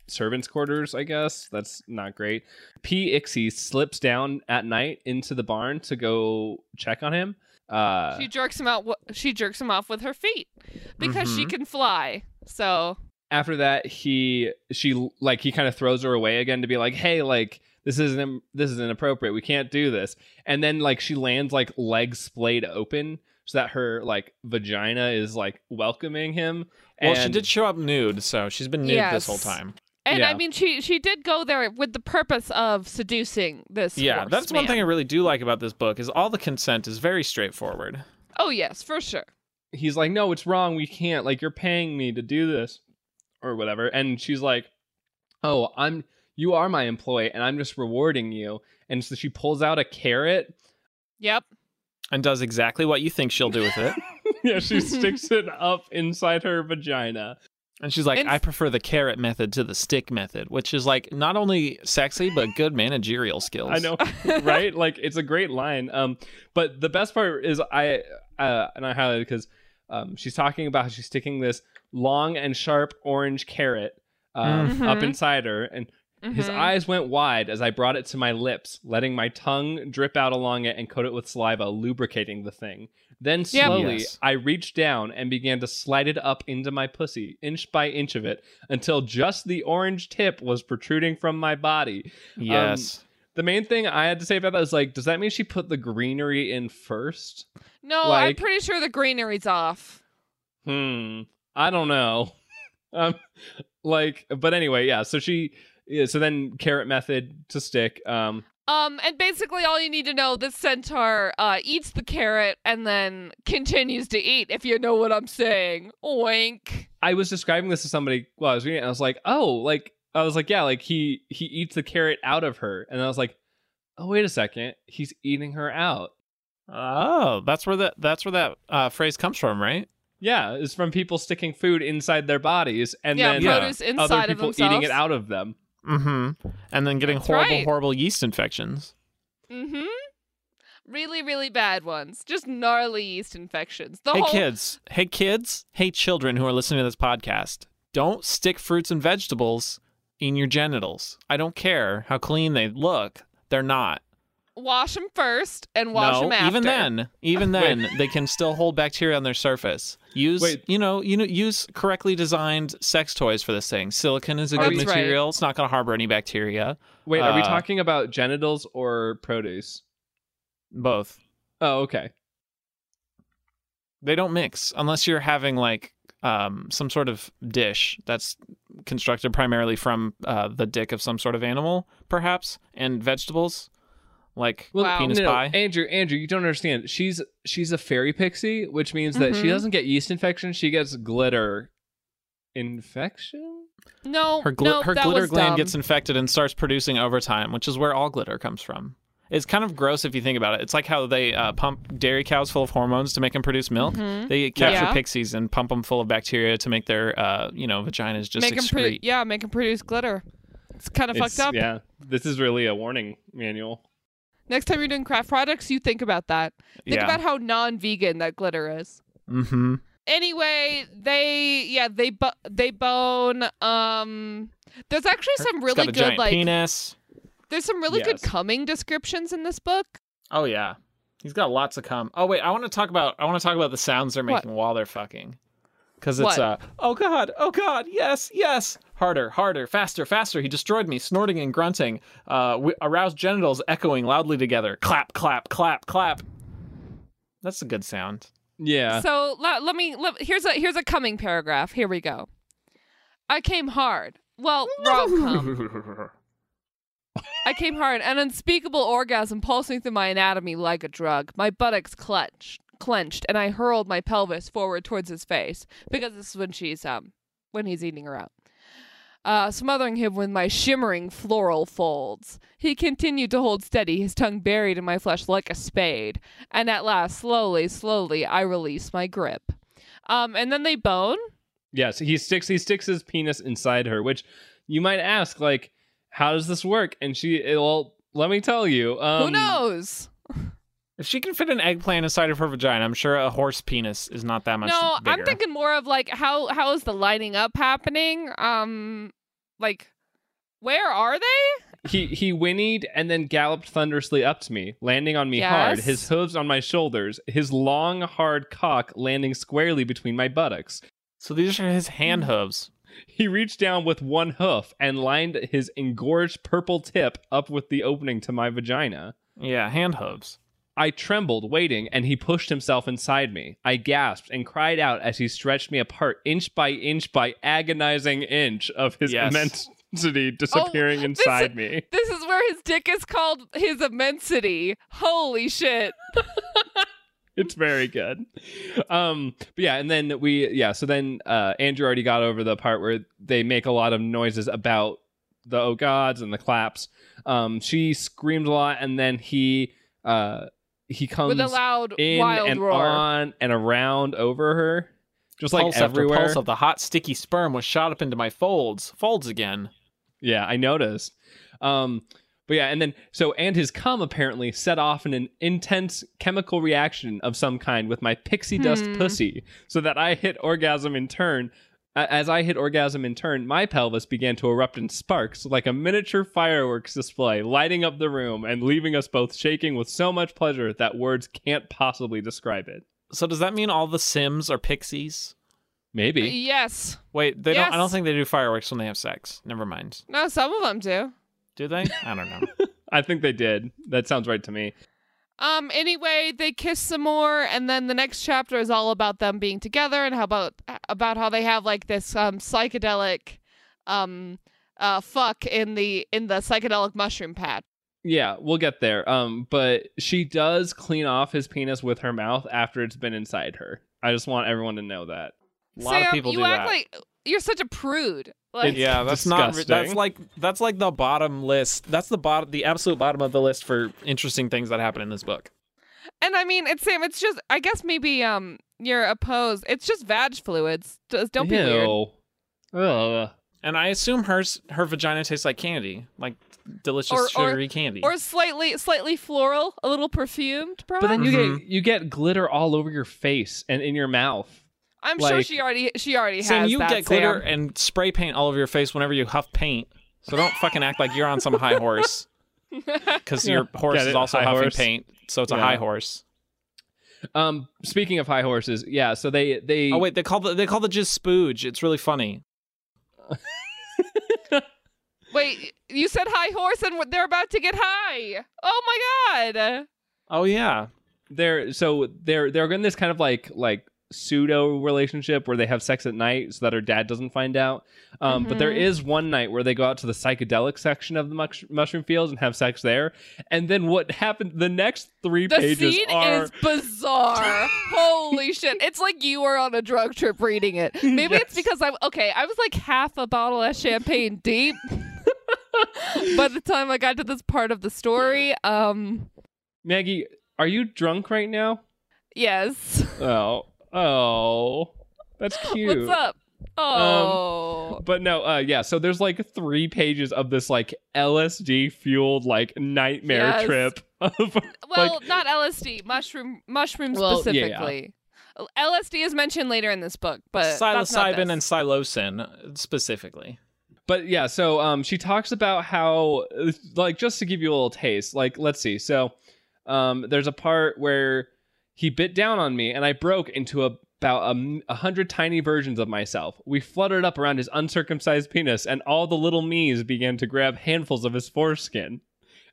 servants' quarters, I guess. That's not great. Pixie slips down at night into the barn to go check on him. Uh, she jerks him out. She jerks him off with her feet because she Mhm. can fly. So after that, he she like he kind of throws her away again to be like, hey, like this isn't this is inappropriate. We can't do this. And then like she lands like legs splayed open so that her like vagina is like welcoming him. Well, she did show up nude, so she's been nude this whole time. And Yeah. I mean, she she did go there with the purpose of seducing this. Yeah, horse that's one thing I really do like about this book is all the consent is very straightforward. Oh yes, for sure. he's like, no, it's wrong. We can't. Like, you're paying me to do this or whatever. And she's like, oh, I'm, you are my employee and I'm just rewarding you. And so she pulls out a carrot. Yep. And does exactly what you think she'll do with it. yeah, she sticks it up inside her vagina. And she's like, And- I prefer the carrot method to the stick method, which is like not only sexy, but good managerial skills. I know, right? Like, it's a great line. Um, but the best part is I, uh, and I highlighted because um, she's talking about how she's sticking this long and sharp orange carrot um, up Mhm. inside her. And His Mhm. eyes went wide as I brought it to my lips, letting my tongue drip out along it and coat it with saliva, lubricating the thing. Then slowly, Yes. I reached down and began to slide it up into my pussy, inch by inch of it, until just the orange tip was protruding from my body. Yes. The main thing I had to say about that is like, does that mean she put the greenery in first? No, I'm pretty sure the greenery's off. Hmm. I don't know. um, like, but anyway, yeah. So she, yeah, so then carrot method to stick. Um, Um, and basically all you need to know, this centaur uh, eats the carrot and then continues to eat, if you know what I'm saying. Oink. I was describing this to somebody while I was reading it, and I was like, oh, like I was like, yeah, like he he eats the carrot out of her, and I was like, oh, wait a second, he's eating her out. oh, that's where that that's where that uh, phrase comes from, right? Yeah, it's from people sticking food inside their bodies, and yeah, then Yeah. produce other inside of people themselves. eating it out of them. Mm-hmm. And then getting That's horrible, right. horrible yeast infections. Mm-hmm. Really, really bad ones. Just gnarly yeast infections. The hey whole kids, hey kids, hey children who are listening to this podcast, don't stick fruits and vegetables in your genitals. I don't care how clean they look; they're not. Wash them first and wash no, them after. even then, even then, they can still hold bacteria on their surface. Use, Wait. you know, you know, use correctly designed sex toys for this thing. Silicon is a good That's right. material. It's not going to harbor any bacteria. Wait, are we Uh, talking about genitals or produce? Both. Oh, okay. They don't mix unless you're having like um, some sort of dish that's constructed primarily from uh, the dick of some sort of animal, perhaps, and vegetables, like Wow. penis no, no, pie. Andrew, Andrew, you don't understand. She's she's a fairy pixie, which means that she Mhm. doesn't get yeast infection. She gets glitter infection. No, her gl- no, her that glitter was gland dumb. gets infected and starts producing over time, which is where all glitter comes from. It's kind of gross if you think about it. It's like how they uh, pump dairy cows full of hormones to make them produce milk. Mhm. They capture Yeah. pixies and pump them full of bacteria to make their, uh, you know, vaginas just make 'em excrete. produ- yeah, make them produce glitter. It's kind of It's- fucked up. Yeah, this is really a warning manual. Next time you're doing craft products, you think about that. Think yeah. about how non-vegan that glitter is. mm-hmm. Anyway, they yeah they bo- they bone. Um, there's actually some really good like penis. there's some really good coming descriptions in this book. Oh yeah, he's got lots of cum. Oh wait, I want to talk about I want to talk about the sounds they're What? making while they're fucking. Because it's What? uh oh god oh god yes yes harder harder faster faster he destroyed me snorting and grunting uh w- aroused genitals echoing loudly together clap clap clap clap. That's a good sound. Yeah. So let, let me let, here's a here's a coming paragraph. Here we go. I came hard. Well, rom com. I came hard, an unspeakable orgasm pulsing through my anatomy like a drug. My buttocks clenched, clenched, and I hurled my pelvis forward towards his face because this is when she's um when he's eating her out. Uh, smothering him with my shimmering floral folds. He continued to hold steady, his tongue buried in my flesh like a spade. And at last, slowly, slowly, I release my grip. Um, and then they bone. Yes, he sticks he sticks his penis inside her, which you might ask, like, how does this work? And she, well, let me tell you. Um, Who knows? If she can fit an eggplant inside of her vagina, I'm sure a horse penis is not that much no, bigger. I'm thinking more of like how how is the lining up happening? Um, like where are they? He he whinnied and then galloped thunderously up to me, landing on me hard, his hooves on my shoulders, his long, hard cock landing squarely between my buttocks. So these are his hand hooves. He reached down with one hoof and lined his engorged purple tip up with the opening to my vagina. Yeah, hand hooves. I trembled, waiting, and he pushed himself inside me. I gasped and cried out as he stretched me apart, inch by inch by agonizing inch of his Yes. immensity disappearing this- inside me. This is where his dick is called his immensity. Holy shit. It's very good. Um, but yeah, and then we, yeah, so then uh, Andrew already got over the part where they make a lot of noises about the oh gods and the claps. Um, she screamed a lot, and then he, uh, he comes With a loud in wild and roar. on and around over her, just like pulse everywhere. after pulse of the hot, sticky sperm was shot up into my folds. Folds again. Yeah, I noticed. Um, but yeah, and then so and his cum apparently set off in an intense chemical reaction of some kind with my pixie dust Hmm. pussy, so that I hit orgasm in turn. A- As I hit orgasm in turn, my pelvis began to erupt in sparks like a miniature fireworks display, lighting up the room and leaving us both shaking with so much pleasure that words can't possibly describe it. So does that mean all the Sims are pixies? Maybe. Uh, yes. Wait, they don't. I don't think they do fireworks when they have sex. Never mind. No, some of them do. Do they? I don't know. I think they did. That sounds right to me. Um. Anyway, they kiss some more, and then the next chapter is all about them being together and how about about how they have like this um psychedelic, um, uh, fuck in the in the psychedelic mushroom patch. Yeah, we'll get there. Um, but she does clean off his penis with her mouth after it's been inside her. I just want everyone to know that. A lot Sam, of people you do act that. like you're such a prude. Like, yeah, that's not. That's like that's like the bottom list. That's the bottom, the absolute bottom of the list for interesting things that happen in this book. and I mean, it's Sam. It's just, I guess maybe um you're opposed. It's just vag fluids. Just don't be weird. Ew. Ugh. And I assume hers, her vagina tastes like candy, like delicious Or- or- sugary candy. Or slightly, slightly floral, a little perfumed, perhaps. But then you Mhm. get you get glitter all over your face and in your mouth. I'm sure she already, she already has. Sam, has you that. get glitter Sam. and spray paint all over your face whenever you huff paint. So don't fucking act like you're on some high horse, because your horse is also High huffing horse? paint. So it's a high horse. Um, speaking of high horses, yeah. So they they Oh wait, they call the they call the just spooge. It's really funny. Wait, you said high horse and they're about to get high. Oh my god. Oh yeah, they're so they're they're in this kind of like like pseudo relationship where they have sex at night so that her dad doesn't find out. Um, But there Mhm. is one night where they go out to the psychedelic section of the mush- mushroom fields and have sex there. And then what happened? The next three The pages scene are is bizarre. Holy shit. It's like you were on a drug trip reading it. Maybe it's because I'm okay, I was like half a bottle of champagne deep. By the time I got to this part of the story, um Maggie. Are you drunk right now? yes. Oh, oh, that's cute. What's up? Oh. But no, uh, yeah. So there's like three pages of this like LSD fueled like nightmare Yes. trip of well, not LSD, mushroom mushroom Well, yeah, yeah. specifically. LSD is mentioned later in this book, but psilocybin and psilocin specifically. But yeah, so um, she talks about how, like, just to give you a little taste, like, let's see. So, um, there's a part where he bit down on me, and I broke into a, about a hundred tiny versions of myself. We fluttered up around his uncircumcised penis, and all the little me's began to grab handfuls of his foreskin.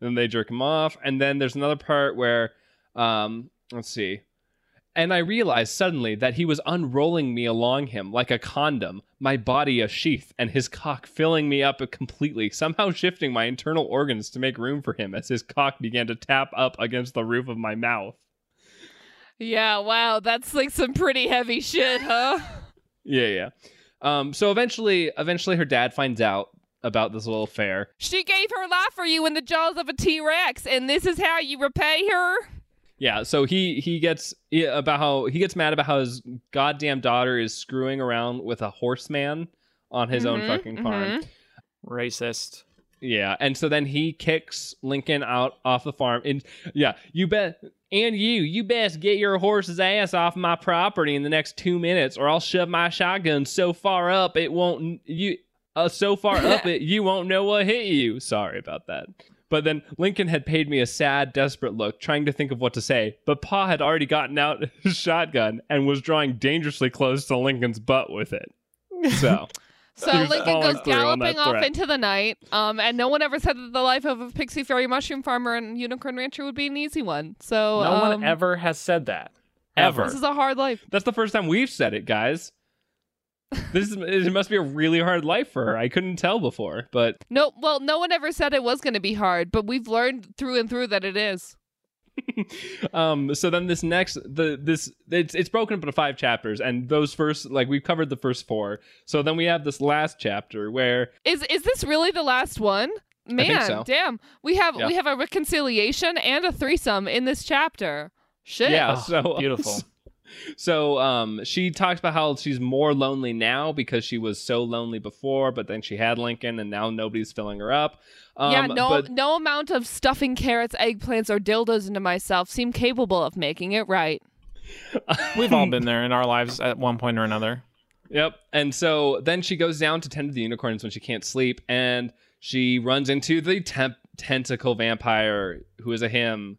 And then they jerk him off. And then there's another part where, um, let's see. And I realized suddenly that he was unrolling me along him like a condom, my body a sheath, and his cock filling me up completely, somehow shifting my internal organs to make room for him as his cock began to tap up against the roof of my mouth. Yeah, wow, that's like some pretty heavy shit, huh? Yeah, yeah. Um, so eventually, eventually, her dad finds out about this little affair. She gave her life for you in the jaws of a T Rex, and this is how you repay her? Yeah, so he he gets yeah, about how he gets mad about how his goddamn daughter is screwing around with a horseman on his own Mhm, fucking farm. mhm. Racist. Yeah, and so then he kicks Lincoln out off the farm. And yeah, you bet. And you, you best get your horse's ass off my property in the next two minutes, or I'll shove my shotgun so far up it won't you. Uh, so far up it you won't know what hit you. Sorry about that. But then Lincoln had paid me a sad, desperate look, trying to think of what to say. But Pa had already gotten out his shotgun and was drawing dangerously close to Lincoln's butt with it. So So Lincoln goes through on that galloping off into the night, um, and no one ever said that the life of a pixie fairy mushroom farmer and unicorn rancher would be an easy one. So No um, one ever has said that. Ever. Ever. This is a hard life. That's the first time we've said it, guys. This is, it must be a really hard life for her. I couldn't tell before, but No, well, no one ever said it was going to be hard, but we've learned through and through that it is. um. So then this next the this it's it's broken up into five chapters, and those first like we've covered the first four. So then we have this last chapter where Is is this really the last one? Man, so. damn. We have Yeah. we have a reconciliation and a threesome in this chapter. Shit. yeah, Oh, so beautiful. So um, she talks about how she's more lonely now because she was so lonely before, but then she had Lincoln, and now nobody's filling her up. Um, yeah, no but no amount of stuffing carrots, eggplants, or dildos into myself seem capable of making it right. We've all been there in our lives at one point or another. Yep. And so then she goes down to tend to the unicorns when she can't sleep, and she runs into the temp- tentacle vampire, who is a him.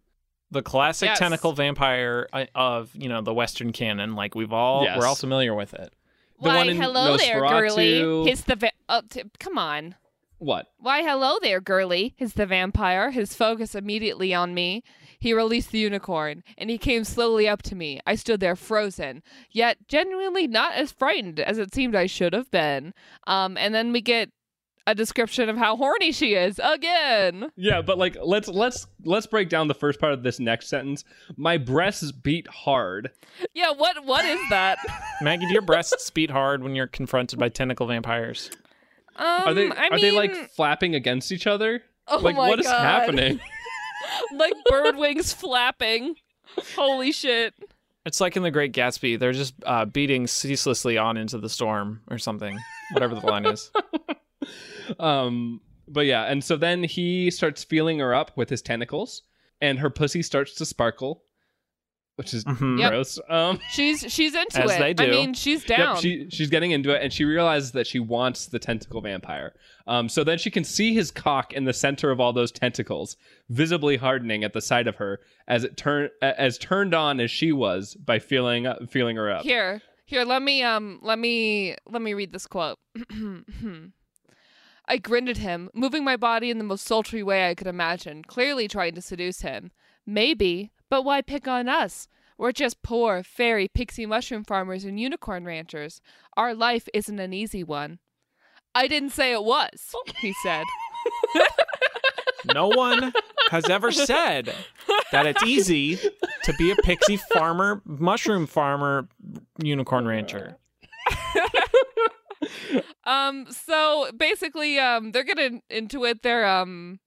The classic Yes. tentacle vampire uh, of you know the Western canon. Like we've all Yes. we're all familiar with it. The Why, one in hello there, girly. He's the va- oh, t- come on. What? Why, hello there, girly. Is the vampire. His focus immediately on me. He released the unicorn, and he came slowly up to me. I stood there frozen, yet genuinely not as frightened as it seemed I should have been. Um, and then we get a description of how horny she is again. Yeah, but like let's let's let's break down the first part of this next sentence. My breasts beat hard. Yeah, what what is that? Maggie, do your breasts beat hard when you're confronted by tentacle vampires? Um, Are they I are they like flapping against each other? Oh like my what is God. happening? like bird wings flapping? Holy shit! It's like in The Great Gatsby. They're just uh, beating ceaselessly on into the storm or something. Whatever the line is. Um but yeah, and so then he starts feeling her up with his tentacles and her pussy starts to sparkle, which is Mhm. Yep. gross. Um She's she's into As it. they I mean, she's down. Yep, she she's getting into it, and she realizes that she wants the tentacle vampire. Um, so then she can see his cock in the center of all those tentacles, visibly hardening at the sight of her, as it turn as turned on as she was by feeling feeling her up. Here, here, let me um let me let me read this quote. I grinned at him, moving my body in the most sultry way I could imagine, clearly trying to seduce him. Maybe, but why pick on us? We're just poor, fairy, pixie mushroom farmers and unicorn ranchers. Our life isn't an easy one. I didn't say it was, he said. No one has ever said that it's easy to be a pixie farmer, mushroom farmer, unicorn rancher. Um, so basically, um, they're getting into it. They're um,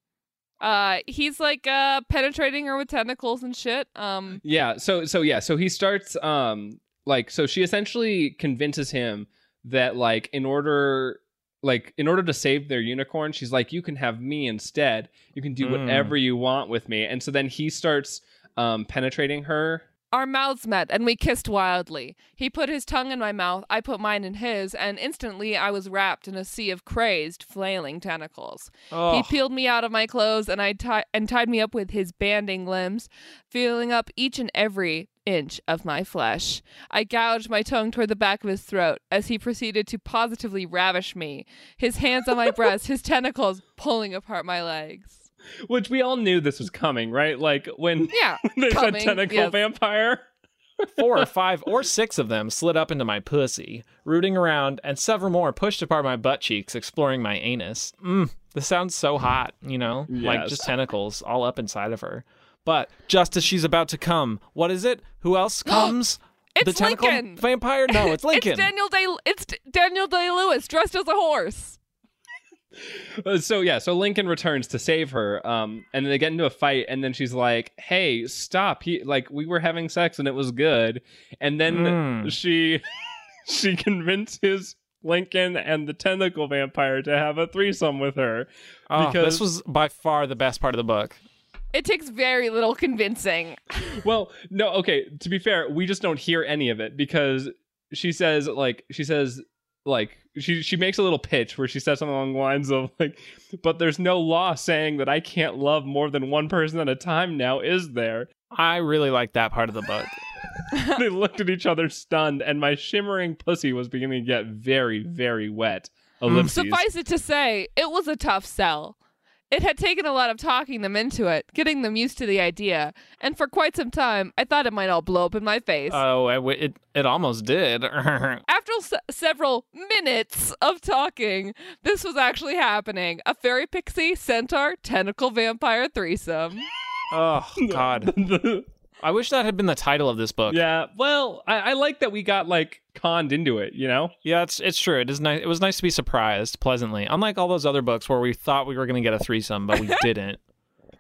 uh, he's like uh penetrating her with tentacles and shit. Um, Yeah. So so yeah. So he starts um like so she essentially convinces him that like in order like in order to save their unicorn, she's like you can have me instead. You can do Mm. whatever you want with me. And so then he starts um penetrating her. Our mouths met and we kissed wildly. He put his tongue in my mouth, I put mine in his, and instantly I was wrapped in a sea of crazed, flailing tentacles. Oh, He peeled me out of my clothes and I ti- and tied me up with his banding limbs, feeling up each and every inch of my flesh. I gouged my tongue toward the back of his throat as he proceeded to positively ravish me, his hands on my breast, his tentacles pulling apart my legs. Which we all knew this was coming, right? Like when Yeah, they coming, said tentacle yes. vampire. Four or five or six of them slid up into my pussy, rooting around, and several more pushed apart my butt cheeks, exploring my anus. Mmm, this sounds so hot, you know? Like just tentacles all up inside of her. But just as she's about to come, what is it? Who else comes? It's the tentacle Lincoln. vampire? No, it's Lincoln. It's Daniel Day. It's D- Daniel Day Lewis dressed as a horse. Uh, so yeah, so Lincoln returns to save her, um, and they get into a fight, and then she's like, "Hey, stop! He like we were having sex and it was good," and then Mm. she she convinces Lincoln and the tentacle vampire to have a threesome with her. Oh, because- this was by far the best part of the book. It takes very little convincing. Well, no, okay. To be fair, we just don't hear any of it because she says like she says like she she makes a little pitch where she says something along the lines of like, but there's no law saying that I can't love more than one person at a time now, is there? I really like that part of the book. they looked at each other stunned, and my shimmering pussy was beginning to get very, very wet. Hmm. Ellipses. Suffice it to say, it was a tough sell. It had taken a lot of talking them into it, getting them used to the idea, and for quite some time, I thought it might all blow up in my face. Oh, it it, it almost did. After se- several minutes of talking, this was actually happening. A fairy pixie, centaur, tentacle vampire threesome. oh God, I wish that had been the title of this book. yeah. Well, I, I like that we got like conned into it. You know. Yeah, it's it's true. It is nice. It was nice to be surprised pleasantly. Unlike all those other books where we thought we were going to get a threesome, but we didn't.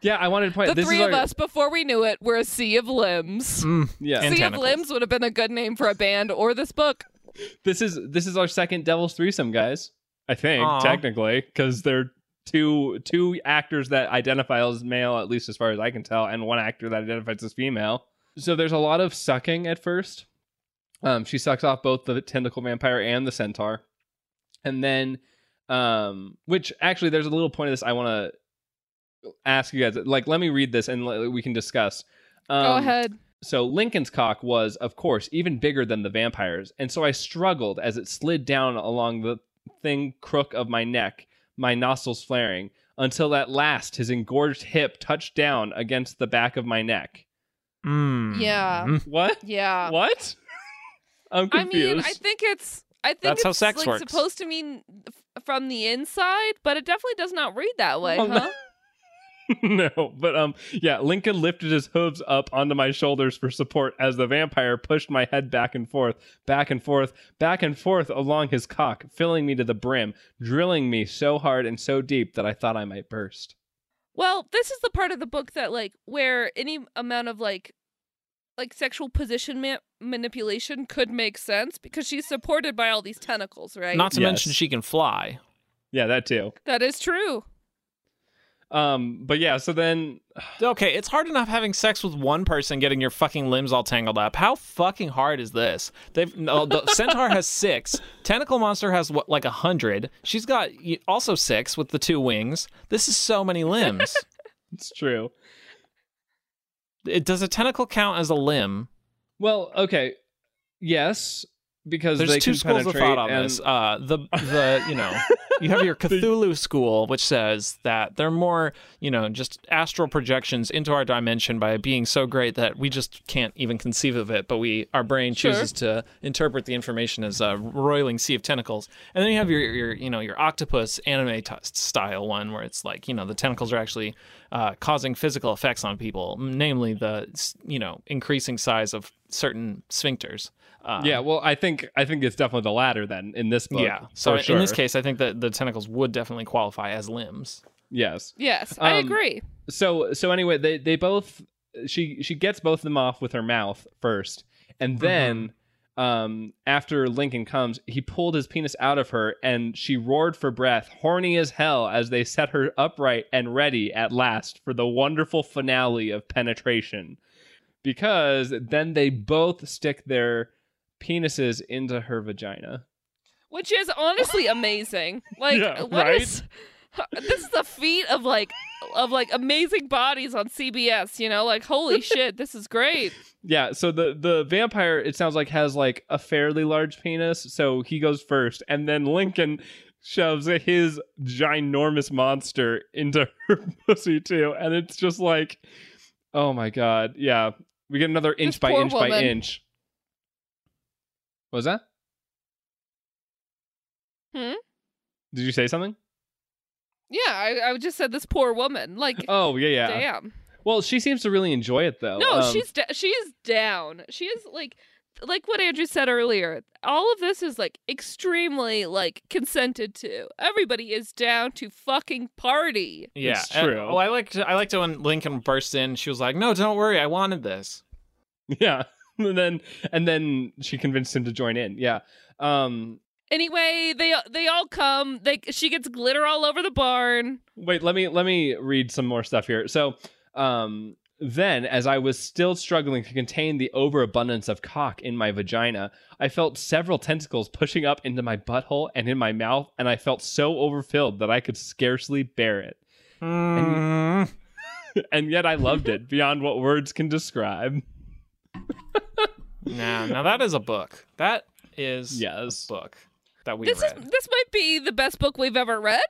Yeah, I wanted to point. The this three is of our, us, before we knew it, were a sea of limbs. Mm. Yeah. Sea tentacles. of limbs would have been a good name for a band or this book. This is this is our second Devil's threesome, guys. I think Aw. technically because they're two two actors that identify as male, at least as far as I can tell, and one actor that identifies as female. So there's a lot of sucking at first. Um, she sucks off both the tentacle vampire and the centaur, and then, um, which actually there's a little point of this I want to ask you guys. Like, let me read this and l- we can discuss. Um, Go ahead. So Lincoln's cock was, of course, even bigger than the vampire's, and so I struggled as it slid down along the thin crook of my neck, my nostrils flaring, until at last his engorged hip touched down against the back of my neck. Mm. Yeah. Mm. What? Yeah. What? I'm I confused. mean, I think it's. I think That's how it's sex like works. supposed to mean f- from the inside, but it definitely does not read that way, Well, huh? no, but um, yeah, Lincoln lifted his hooves up onto my shoulders for support as the vampire pushed my head back and forth, back and forth, back and forth along his cock, filling me to the brim, drilling me so hard and so deep that I thought I might burst. Well, this is the part of the book that like where any amount of like like sexual position ma- manipulation could make sense because she's supported by all these tentacles, right? Not to Yes. mention she can fly. Yeah, that too. that is true. Um, but yeah, so then Okay, it's hard enough having sex with one person getting your fucking limbs all tangled up. How fucking hard is this? They've no, the centaur has six. Tentacle monster has what like a hundred. She's got also six with the two wings. This is so many limbs. it's true. it, does a tentacle count as a limb? Well, okay, yes, because There's they two schools of thought on and this. Uh, the the you know you have your Cthulhu school, which says that they're more you know just astral projections into our dimension by being so great that we just can't even conceive of it, but we our brain Sure. chooses to interpret the information as a roiling sea of tentacles. And then you have your your you know your octopus anime t- style one where it's like you know the tentacles are actually uh, causing physical effects on people, namely the you know increasing size of certain sphincters. Uh, yeah, well, I think I think it's definitely the latter then in this book. yeah. So for in this case, I think that the tentacles would definitely qualify as limbs. yes. Yes, I Um, agree. so so anyway they they both she she gets both of them off with her mouth first and then um after lincoln comes he pulled his penis out of her and she roared for breath horny as hell as they set her upright and ready at last for the wonderful finale of penetration because then they both stick their penises into her vagina Which is honestly amazing. Like Yeah, what right? is- this is a feat of like of like amazing bodies on CBS, you know? Like holy shit, this is great. Yeah, so the the vampire it sounds like has like a fairly large penis, so he goes first, and then Lincoln shoves his ginormous monster into her pussy too, and it's just like, oh my god, yeah. We get another inch This by inch by inch. What was that? Hmm? Did you say something? Yeah, I, I just said this poor woman. Like, Oh yeah, yeah. damn. Well, she seems to really enjoy it though. No, Um, she's da- she is down. She is like like what Andrew said earlier. All of this is like extremely like consented to. Everybody is down to fucking party. Yeah, It's and- true. oh, I liked I liked it when Lincoln burst in. She was like, "No, don't worry, I wanted this." yeah. And then and then she convinced him to join in. Yeah. Um. Anyway, they they all come. They she gets glitter all over the barn. Wait. Let me let me read some more stuff here. So, um. Then, as I was still struggling to contain the overabundance of cock in my vagina, I felt several tentacles pushing up into my butthole and in my mouth, and I felt so overfilled that I could scarcely bear it. Mm. And yet I loved it beyond what words can describe. Now, now that is a book. That is Yes. a book that we This read. is this might be the best book we've ever read.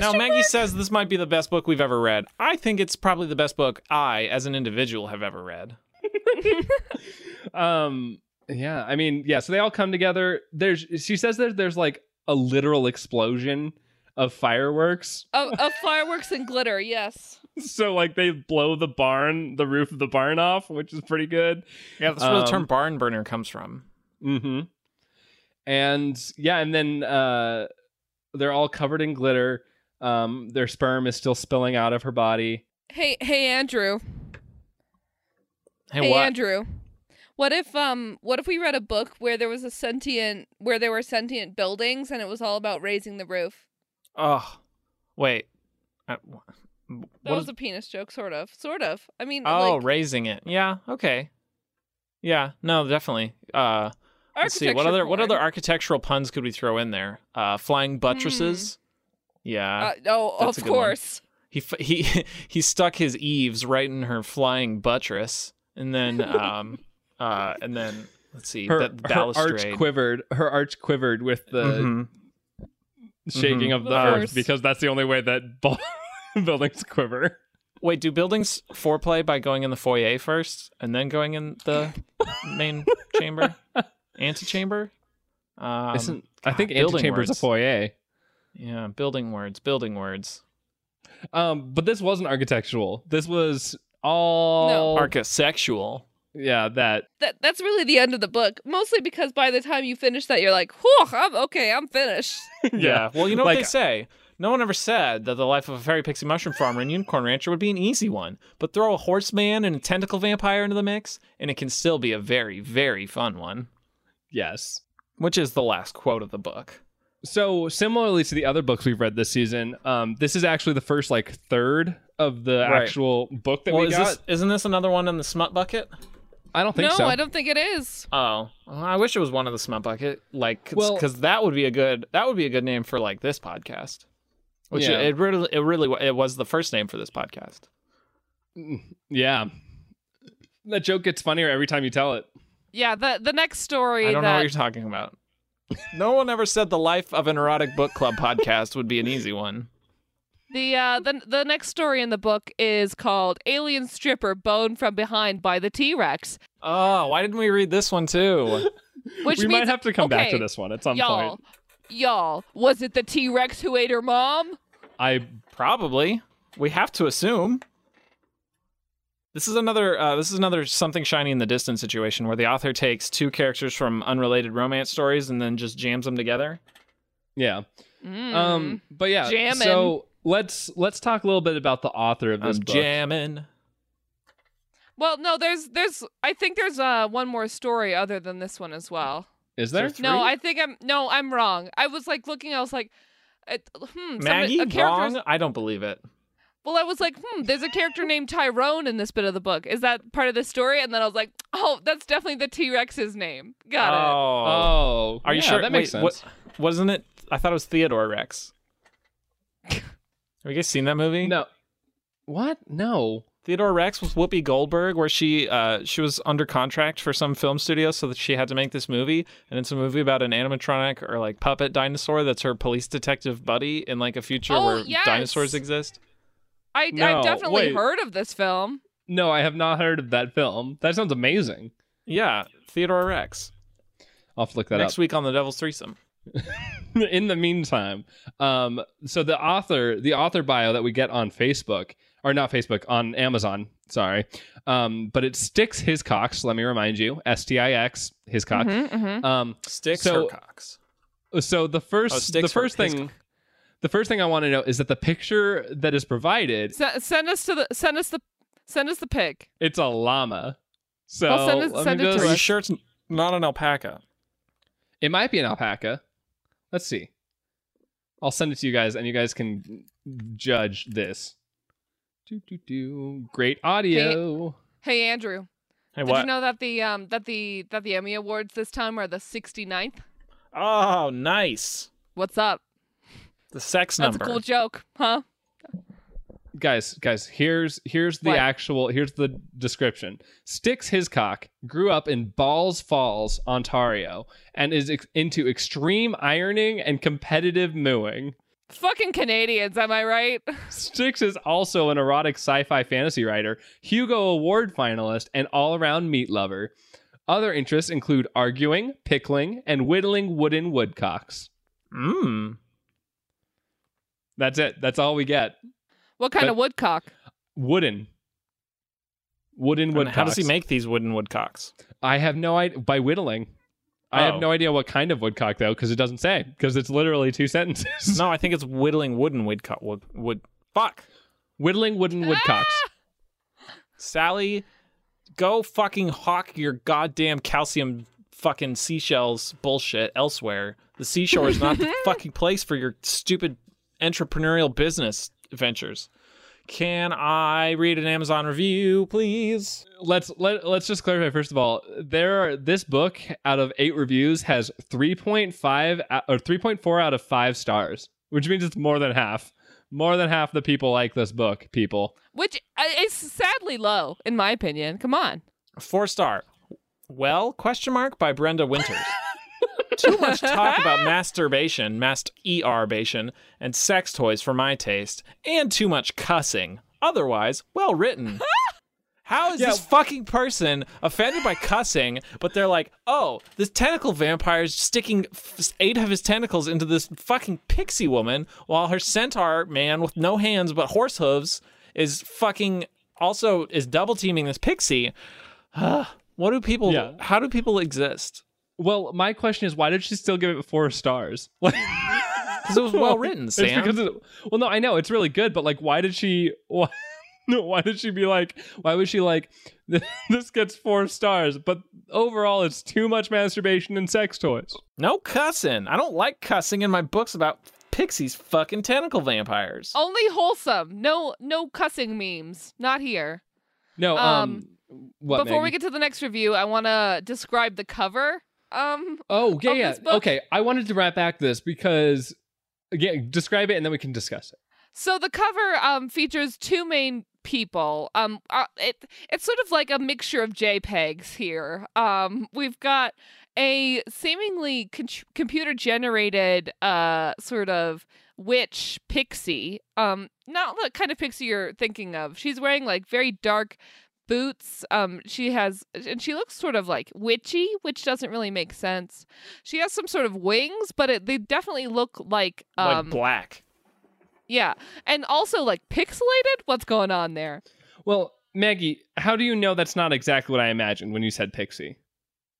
now, Maggie mark? says this might be the best book we've ever read. I think it's probably the best book I, as an individual, have ever read. um yeah i mean yeah so they all come together there's she says that there's like a literal explosion of fireworks of, of fireworks and glitter. Yes. So like they blow the barn the roof of the barn off which is pretty good Yeah, that's where the term Um, barn burner comes from. mm-hmm and yeah and then uh they're all covered in glitter um their sperm is still spilling out of her body Hey hey Andrew. Hey, Hey what? Andrew. What if um what if we read a book where there was a sentient where there were sentient buildings and it was all about raising the roof? Oh, wait. Uh, wh- That what was is- a penis joke, sort of. Sort of. I mean oh, like raising it. Yeah. Okay. Yeah. No, definitely. Uh, let's see. What architecture other what other architectural puns could we throw in there? Uh, flying buttresses. Yeah. uh, oh, that's of good one. course. he he he stuck his eaves right in her flying buttress, and then um uh and then let's see her, the her balustrade. arch quivered her arch quivered with the Mhm. shaking Mhm. of the Of earth course. because that's the only way that bu- buildings quiver. Wait, do buildings foreplay by going in the foyer first and then going in the main chamber, antechamber? Um, Isn't I think building antechamber is a foyer. Yeah, building words, building words. Um, but this wasn't architectural. This was all Architectural. yeah that That that's really the end of the book. Mostly because by the time you finish that you're like, whew, I'm okay, I'm finished. Yeah. Well, you know what they say. No one ever said that the life of a fairy pixie mushroom farmer and unicorn rancher would be an easy one. But throw a horseman and a tentacle vampire into the mix, and it can still be a very, very fun one. yes. Which is the last quote of the book. So similarly to the other books we've read this season, um, this is actually the first like third of the Right. actual book that well, we is got. this isn't this another one in the smut bucket? I don't think no, so. I don't think it is. Oh, well, I wish it was one of the smut bucket. Like, because Well- that would be a good that would be a good name for like this podcast. Which Yeah. it, it really it really it was the first name for this podcast. Yeah. That joke gets funnier every time you tell it. Yeah, the the next story I don't know what you're talking about. no one ever said the life of an erotic book club podcast would be an easy one. the uh the the next story in the book is called Alien Stripper Bone from Behind by the T-Rex. Oh, why didn't we read this one too? Which we means might have to come back to this one at some y'all, point. Y'all, was it the T-Rex who ate her mom? I Probably. We have to assume. This is another uh, this is another something shiny in the distance situation where the author takes two characters from unrelated romance stories and then just jams them together. yeah. Mm. Um but yeah. Jamming. So let's let's talk a little bit about the author of this I'm book. jamming. well, no, there's there's I think there's uh one more story other than this one as well. Is there? Three? No, I think I'm no, I'm wrong. I was like looking, I was like, it, hmm, some- Maggie, a character's- wrong? I don't believe it. Well, I was like, hmm, there's a character named Tyrone in this bit of the book. Is that part of the story? And then I was like, oh, that's definitely the T Rex's name. Got it. oh. Oh. Are you yeah, sure? That makes Wait, sense. What, wasn't it? I thought it was Theodore Rex. Have you guys seen that movie? No. What? No. Theodore Rex was Whoopi Goldberg, where she uh, she was under contract for some film studio, so that she had to make this movie, and it's a movie about an animatronic or like puppet dinosaur that's her police detective buddy in like a future Oh, where yes. dinosaurs exist. I, No, I've definitely wait. heard of this film. No, I have not heard of that film. That sounds amazing. Yeah, Theodore Rex. I'll have to look that up Next up. week on the Devil's Threesome. in the meantime, um, so the author, the author bio that we get on Facebook, or not Facebook, on Amazon, sorry, um, but it Stix Hiscocks. Let me remind you, S T I X, Hiscock. Mhm, mhm. Um, Sticks So- or cocks? so the first, Oh, the sticks her- first thing, the first thing I want to know is that the picture that is provided, Se- send us to the send us the send us the pic. it's a llama. So Well, send it- send it to just- Are you us. sure it's not an alpaca? It might be an alpaca. Let's see. I'll send it to you guys, and you guys can judge this. Do do do. Great audio. Hey Andrew, Hey, did what? you know that the um that the that the Emmy Awards this time are the 69th? oh, nice. What's up? The sex That's number. That's a cool joke, huh? guys, guys. Here's here's the What? actual. Here's the description. Stix Hiscock. Grew up in Balls Falls, Ontario, and is ex- into extreme ironing and competitive mooing. Fucking Canadians, am I right? Stix is also an erotic sci-fi fantasy writer, Hugo Award finalist, and all-around meat lover. Other interests include arguing, pickling, and whittling wooden woodcocks. Mmm. That's it. That's all we get. What kind But- of woodcock? Wooden. Wooden And woodcocks. how does he make these wooden woodcocks? I have no idea. By whittling. I Oh. have no idea what kind of woodcock though, because it doesn't say. Because it's literally two sentences. No, I think it's whittling wooden woodcock. Wood, wood. Fuck. Whittling wooden ah! woodcocks. Sally, go fucking hawk your goddamn calcium fucking seashells bullshit elsewhere. The seashore is not the fucking place for your stupid entrepreneurial business ventures. Can I read an Amazon review, please? let's let let's just clarify first of all. There are this book out of eight reviews has three point five or three point four out of five stars, which means it's more than half. More than half the people like this book. People. Which uh, is sadly low, in my opinion. Come on. Four star. Well, question mark by Brenda Winters. Too much talk about masturbation, mast erbation, and sex toys for my taste, and too much cussing. Otherwise, well written. How is this fucking person offended by cussing, but they're like, oh, this tentacle vampire is sticking f- eight of his tentacles into this fucking pixie woman, while her centaur man with no hands but horse hooves is fucking also is double teaming this pixie. what do people? Yeah. How do people exist? Well, my question is, why did she still give it four stars? Like, Because it was well written, It's because it, well, no, I know it's really good, but like, why did she? Why, no, why did she be like? Why was she like? This gets four stars, but overall, it's too much masturbation and sex toys. no cussing. I don't like cussing in my books about pixies fucking tentacle vampires. Only wholesome. No no cussing memes. Not here. No, um, what? Before we get to the next review, I want to describe the cover. Um oh yeah, yeah, okay. I wanted to wrap back this because, again, describe it and then we can discuss it. So the cover um, features two main people. Um, uh, it it's sort of like a mixture of JPEGs here. Um, we've got a seemingly con- computer generated uh sort of witch pixie. Um, not the kind of pixie you're thinking of. She's wearing like very dark boots. Um, she has and she looks sort of like witchy, which doesn't really make sense. She has some sort of wings, but it, they definitely look like um like black. yeah, and also like pixelated. What's going on there? Well, Maggie, how do you know that's not exactly what I imagined when you said pixie?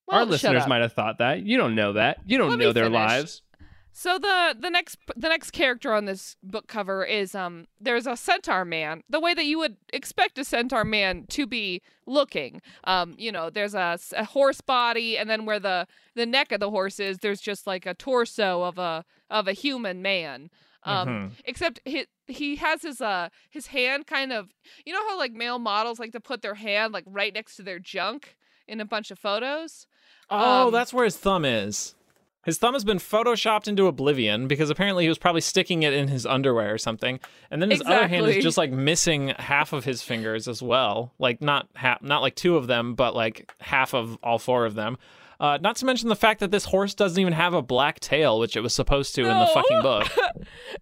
Well, Our listeners might have thought that. You don't know that. You don't Let know their finish. lives. So the the next the next character on this book cover is um there's a centaur man the way that you would expect a centaur man to be looking um you know there's a horse body and then where the the neck of the horse is there's just like a torso of a of a human man um Mhm. except he he has his uh his hand kind of you know how like male models like to put their hand like right next to their junk in a bunch of photos Oh, Um, that's where his thumb is. His thumb has been photoshopped into oblivion because apparently he was probably sticking it in his underwear or something. And then his other hand is just like missing half of his fingers as well. Like not half, not like two of them, but like half of all four of them. Uh, not to mention the fact that this horse doesn't even have a black tail, which it was supposed to in the fucking book.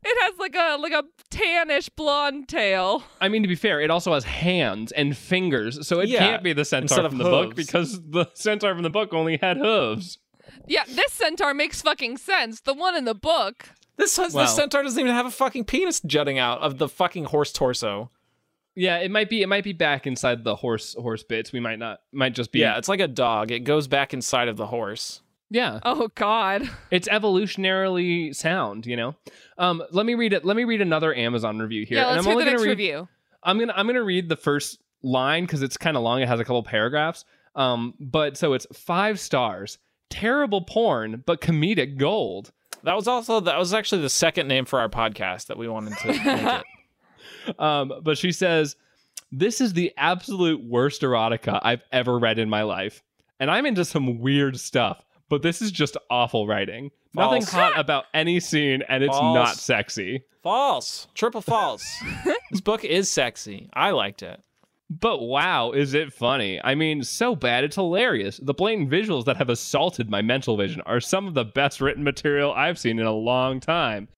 it has like a like a tannish blonde tail. I mean, to be fair, it also has hands and fingers, so it Yeah, can't be the centaur instead of from the book because the centaur from the book only had hooves. Yeah, this centaur makes fucking sense. The one in the book. This, this Well- centaur doesn't even have a fucking penis jutting out of the fucking horse torso. Yeah, it might be. It might be back inside the horse horse bits. We might not. Might just be. Yeah, it's like a dog. It goes back inside of the horse. yeah. Oh God. It's evolutionarily sound. You know. Um. Let me read it. Let me read another Amazon review here. yeah, let's I'm hear the only next gonna read, review. I'm gonna I'm gonna read the first line because it's kind of long. It has a couple paragraphs. Um. But so it's five stars. Terrible porn, but comedic gold. That was also that was actually the second name for our podcast that we wanted to make it. Um, but she says, This is the absolute worst erotica I've ever read in my life. And I'm into some weird stuff, but this is just awful writing. Nothing hot about any scene, and it's False. not sexy. False. Triple false. this book is sexy. I liked it. But wow, is it funny? I mean, so bad it's hilarious. The blatant visuals that have assaulted my mental vision are some of the best written material I've seen in a long time.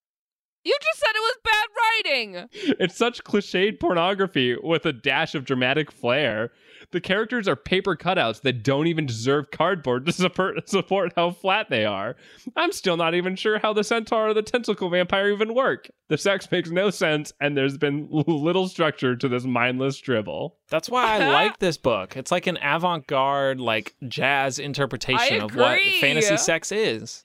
You just said it was bad writing. It's such cliched pornography with a dash of dramatic flair. The characters are paper cutouts that don't even deserve cardboard to support, support how flat they are. I'm still not even sure how the centaur or the tentacle vampire even work. The sex makes no sense, and there's been little structure to this mindless dribble. That's why I like this book. It's like an avant-garde, like jazz interpretation of what fantasy sex is.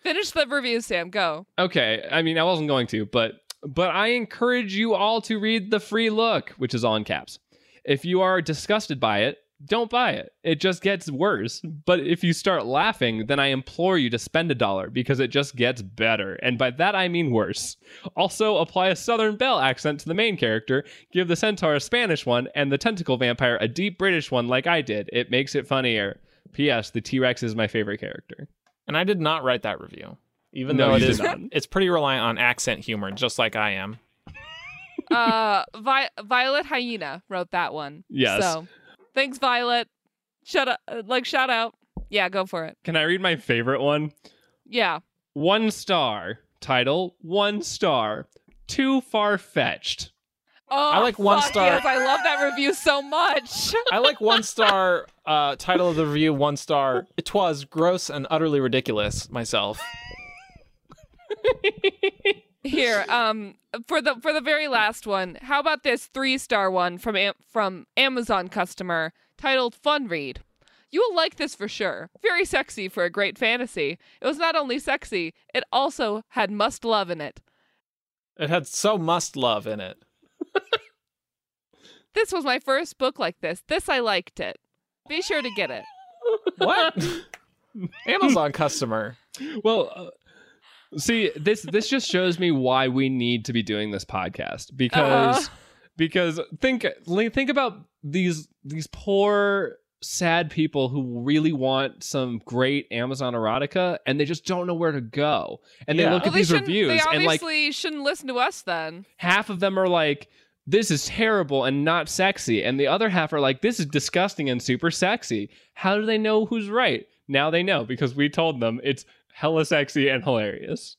Finish the review, Sam. Go. Okay, I mean, I wasn't going to, but but I encourage you all to read the free look, which is all in caps. If you are disgusted by it, don't buy it. It just gets worse. But if you start laughing, then I implore you to spend a dollar because it just gets better. And by that I mean worse. Also, apply a Southern Belle accent to the main character, give the centaur a Spanish one, and the tentacle vampire a deep British one like I did. It makes it funnier. P.S. The T Rex is my favorite character. And I did not write that review, even No, though it is. not. It's pretty reliant on accent humor, just like I am. Uh, Vi- Violet Hyena wrote that one. Yes. So, thanks, Violet. Shut up. Like shout out. Yeah, go for it. Can I read my favorite one? Yeah. One star. Title One star. Too far fetched. Oh, I like one star. Yes, I love that review so much. I like one star. Uh, title of the review: one star. It was gross and utterly ridiculous. Myself. Here, um, for the for the very last one, how about this three star one from Am- from Amazon customer titled "Fun Read"? You will like this for sure. Very sexy for a great fantasy. It was not only sexy, it also had must love in it. It had so must love in it. This was my first book like this. This I liked it. Be sure to get it. What? Amazon customer. Well, uh, see, this this just shows me why we need to be doing this podcast because Uh-huh. because think think about these these poor sad people who really want some great Amazon erotica and they just don't know where to go. And they look Well, at they these reviews They and like obviously shouldn't listen to us then. half of them are like this is terrible and not sexy and the other half are like this is disgusting and super sexy how do they know who's right now they know because we told them it's hella sexy and hilarious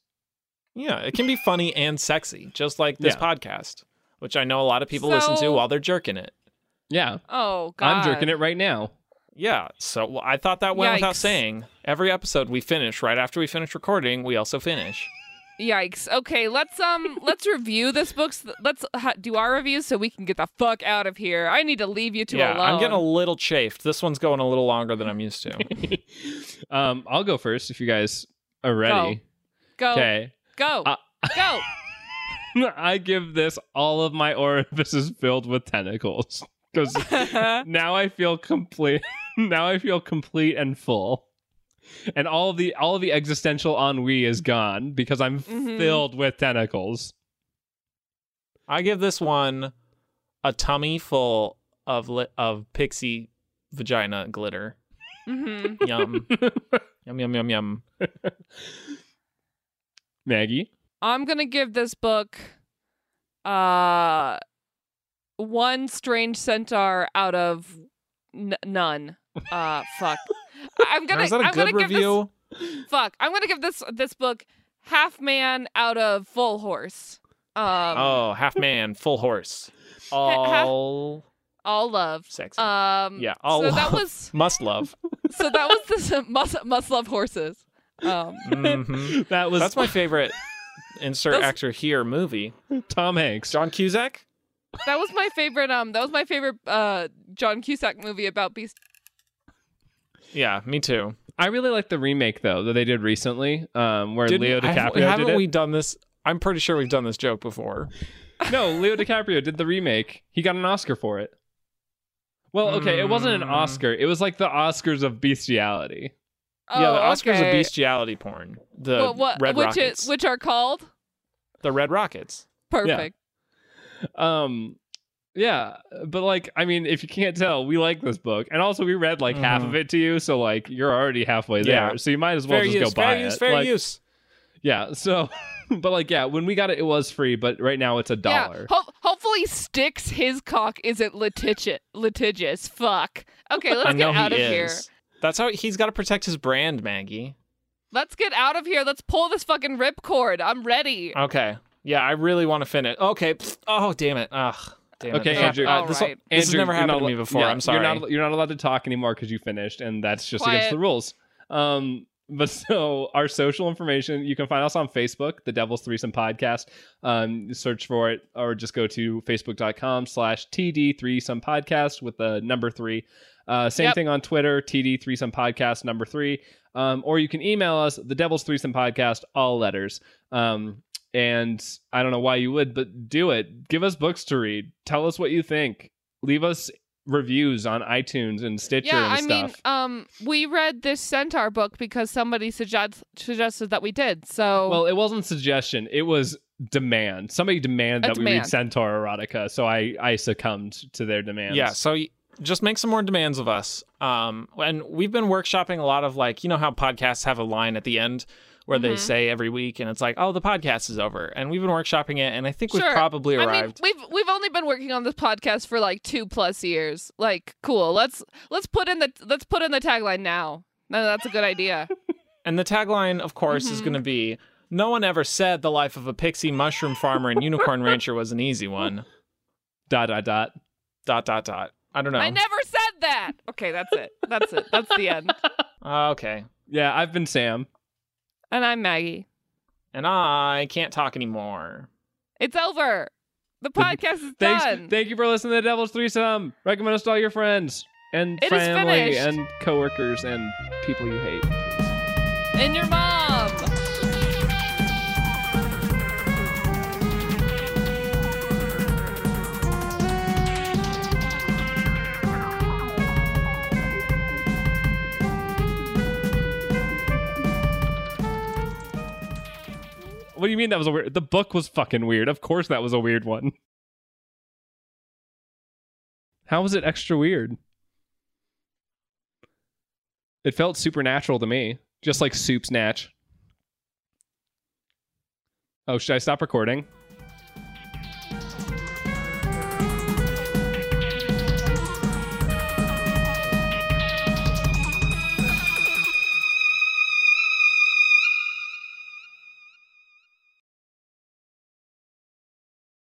Yeah, it can be funny and sexy, just like this Yeah. podcast, which I know a lot of people listen to while they're jerking it. yeah Oh God. i'm jerking it right now Yeah, so well, I thought that went without saying. Every episode we finish right after we finish recording, we also finish. Yikes. Okay, let's um let's review this book. s- Let's ha- do our reviews so we can get the fuck out of here. I need to leave you two yeah, alone. I'm getting a little chafed. This one's going a little longer than I'm used to. um i'll go first if you guys are ready go okay go Uh, go. i give this all of my orifices filled with tentacles because now I feel complete. now I feel complete and full, and all of the all of the existential ennui is gone because I'm Mhm. filled with tentacles. I give this one a tummy full of li- of pixie vagina glitter. hmm Yum. yum yum yum yum. Maggie, I'm gonna give this book uh one strange centaur out of n- none. Uh, fuck. I'm gonna. is that a I'm good gonna review? give this. Fuck. I'm gonna give this this book half man out of full horse. Um, oh, half man, full horse, half- all all love. sexy. Um, Yeah, all so that was Must love. so that was this must must love horses. Um, Mhm. That was That's my favorite. Insert Those- actor here movie. Tom Hanks. John Cusack. that was my favorite. Um, that was my favorite. Uh, John Cusack movie about beast. Yeah, me too. I really like the remake though that they did recently, um, where Did- Leo have- DiCaprio haven't did it. we done this? I'm pretty sure we've done this joke before. no, Leo DiCaprio did the remake. He got an Oscar for it. Well, okay, it wasn't an Mm. Oscar. It was like the Oscars of bestiality. Oh, yeah, the Oscars okay. of bestiality porn. The What, what, Red which Rockets. is which are called the Red Rockets. perfect. Um, yeah, but like, I mean, if you can't tell, we like this book, and also we read like half Mhm. of it to you, so like you're already halfway there, Yeah. there. So you might as well Fair just use. go buy Fair use. it. Fair Like, use. Yeah. So, but like, yeah, when we got it, it was free, but right now it's a dollar. Yeah. Ho- hopefully, Stix Hiscock isn't litigious. Litigious. Fuck. Okay, let's get out he of is. here. That's how he's got to protect his brand, Maggie. Let's get out of here. Let's pull this fucking ripcord. I'm ready. Okay. Yeah, I really want to finish. Okay. Oh, damn it. Ugh. Damn Okay, it. Andrew. Uh, this, Alright. this has never happened not to me before. yeah, I'm sorry. You're not you're not allowed to talk anymore because you finished, and that's just Quiet. against the rules. Um, but so our social information, you can find us on Facebook, the Devil's Threesome Podcast. Um, search for it, or just go to facebook.com slash TD Threesome Podcast with the number three. Uh, same Yep. thing on Twitter, TD Threesome Podcast number three. Um, or you can email us, the Devil's Threesome Podcast, all letters. Um, and I don't know why you would, but do it. Give us books to read. Tell us what you think. Leave us reviews on iTunes and Stitcher Yeah, and I stuff. mean, um, we read this Centaur book because somebody suggest- suggested that we did. So, well, it wasn't suggestion. It was demand. Somebody demanded A that we read. Centaur erotica, so I I succumbed to their demands. Yeah, so y- just make some more demands of us. Um, and we've been workshopping a lot of like, you know how podcasts have a line at the end where they Mhm. say every week, and it's like, oh, the podcast is over, and we've been workshopping it, and I think we've Sure. probably I mean, we've we've only been working on this podcast for like two plus years. Like, cool. Let's let's put in the let's put in the tagline now. No, that's a good idea. and the tagline, of course, is Mhm. going to be. No one ever said the life of a pixie mushroom farmer and unicorn rancher was an easy one. Dot dot dot. Dot dot dot. I don't know. I never said that. Okay, that's it. That's it. That's the end. Uh, okay. Yeah, I've been Sam. And I'm Maggie. And I can't talk anymore. It's over. The podcast is Thanks. done. Thank you for listening to the Devil's Threesome. Recommend us to all your friends and It family and coworkers and people you hate. and your mom. What do you mean that was a weird? The book was fucking weird. Of course that was a weird one. How was it extra weird? It felt supernatural to me, just like Soup Snatch. Oh, should I stop recording?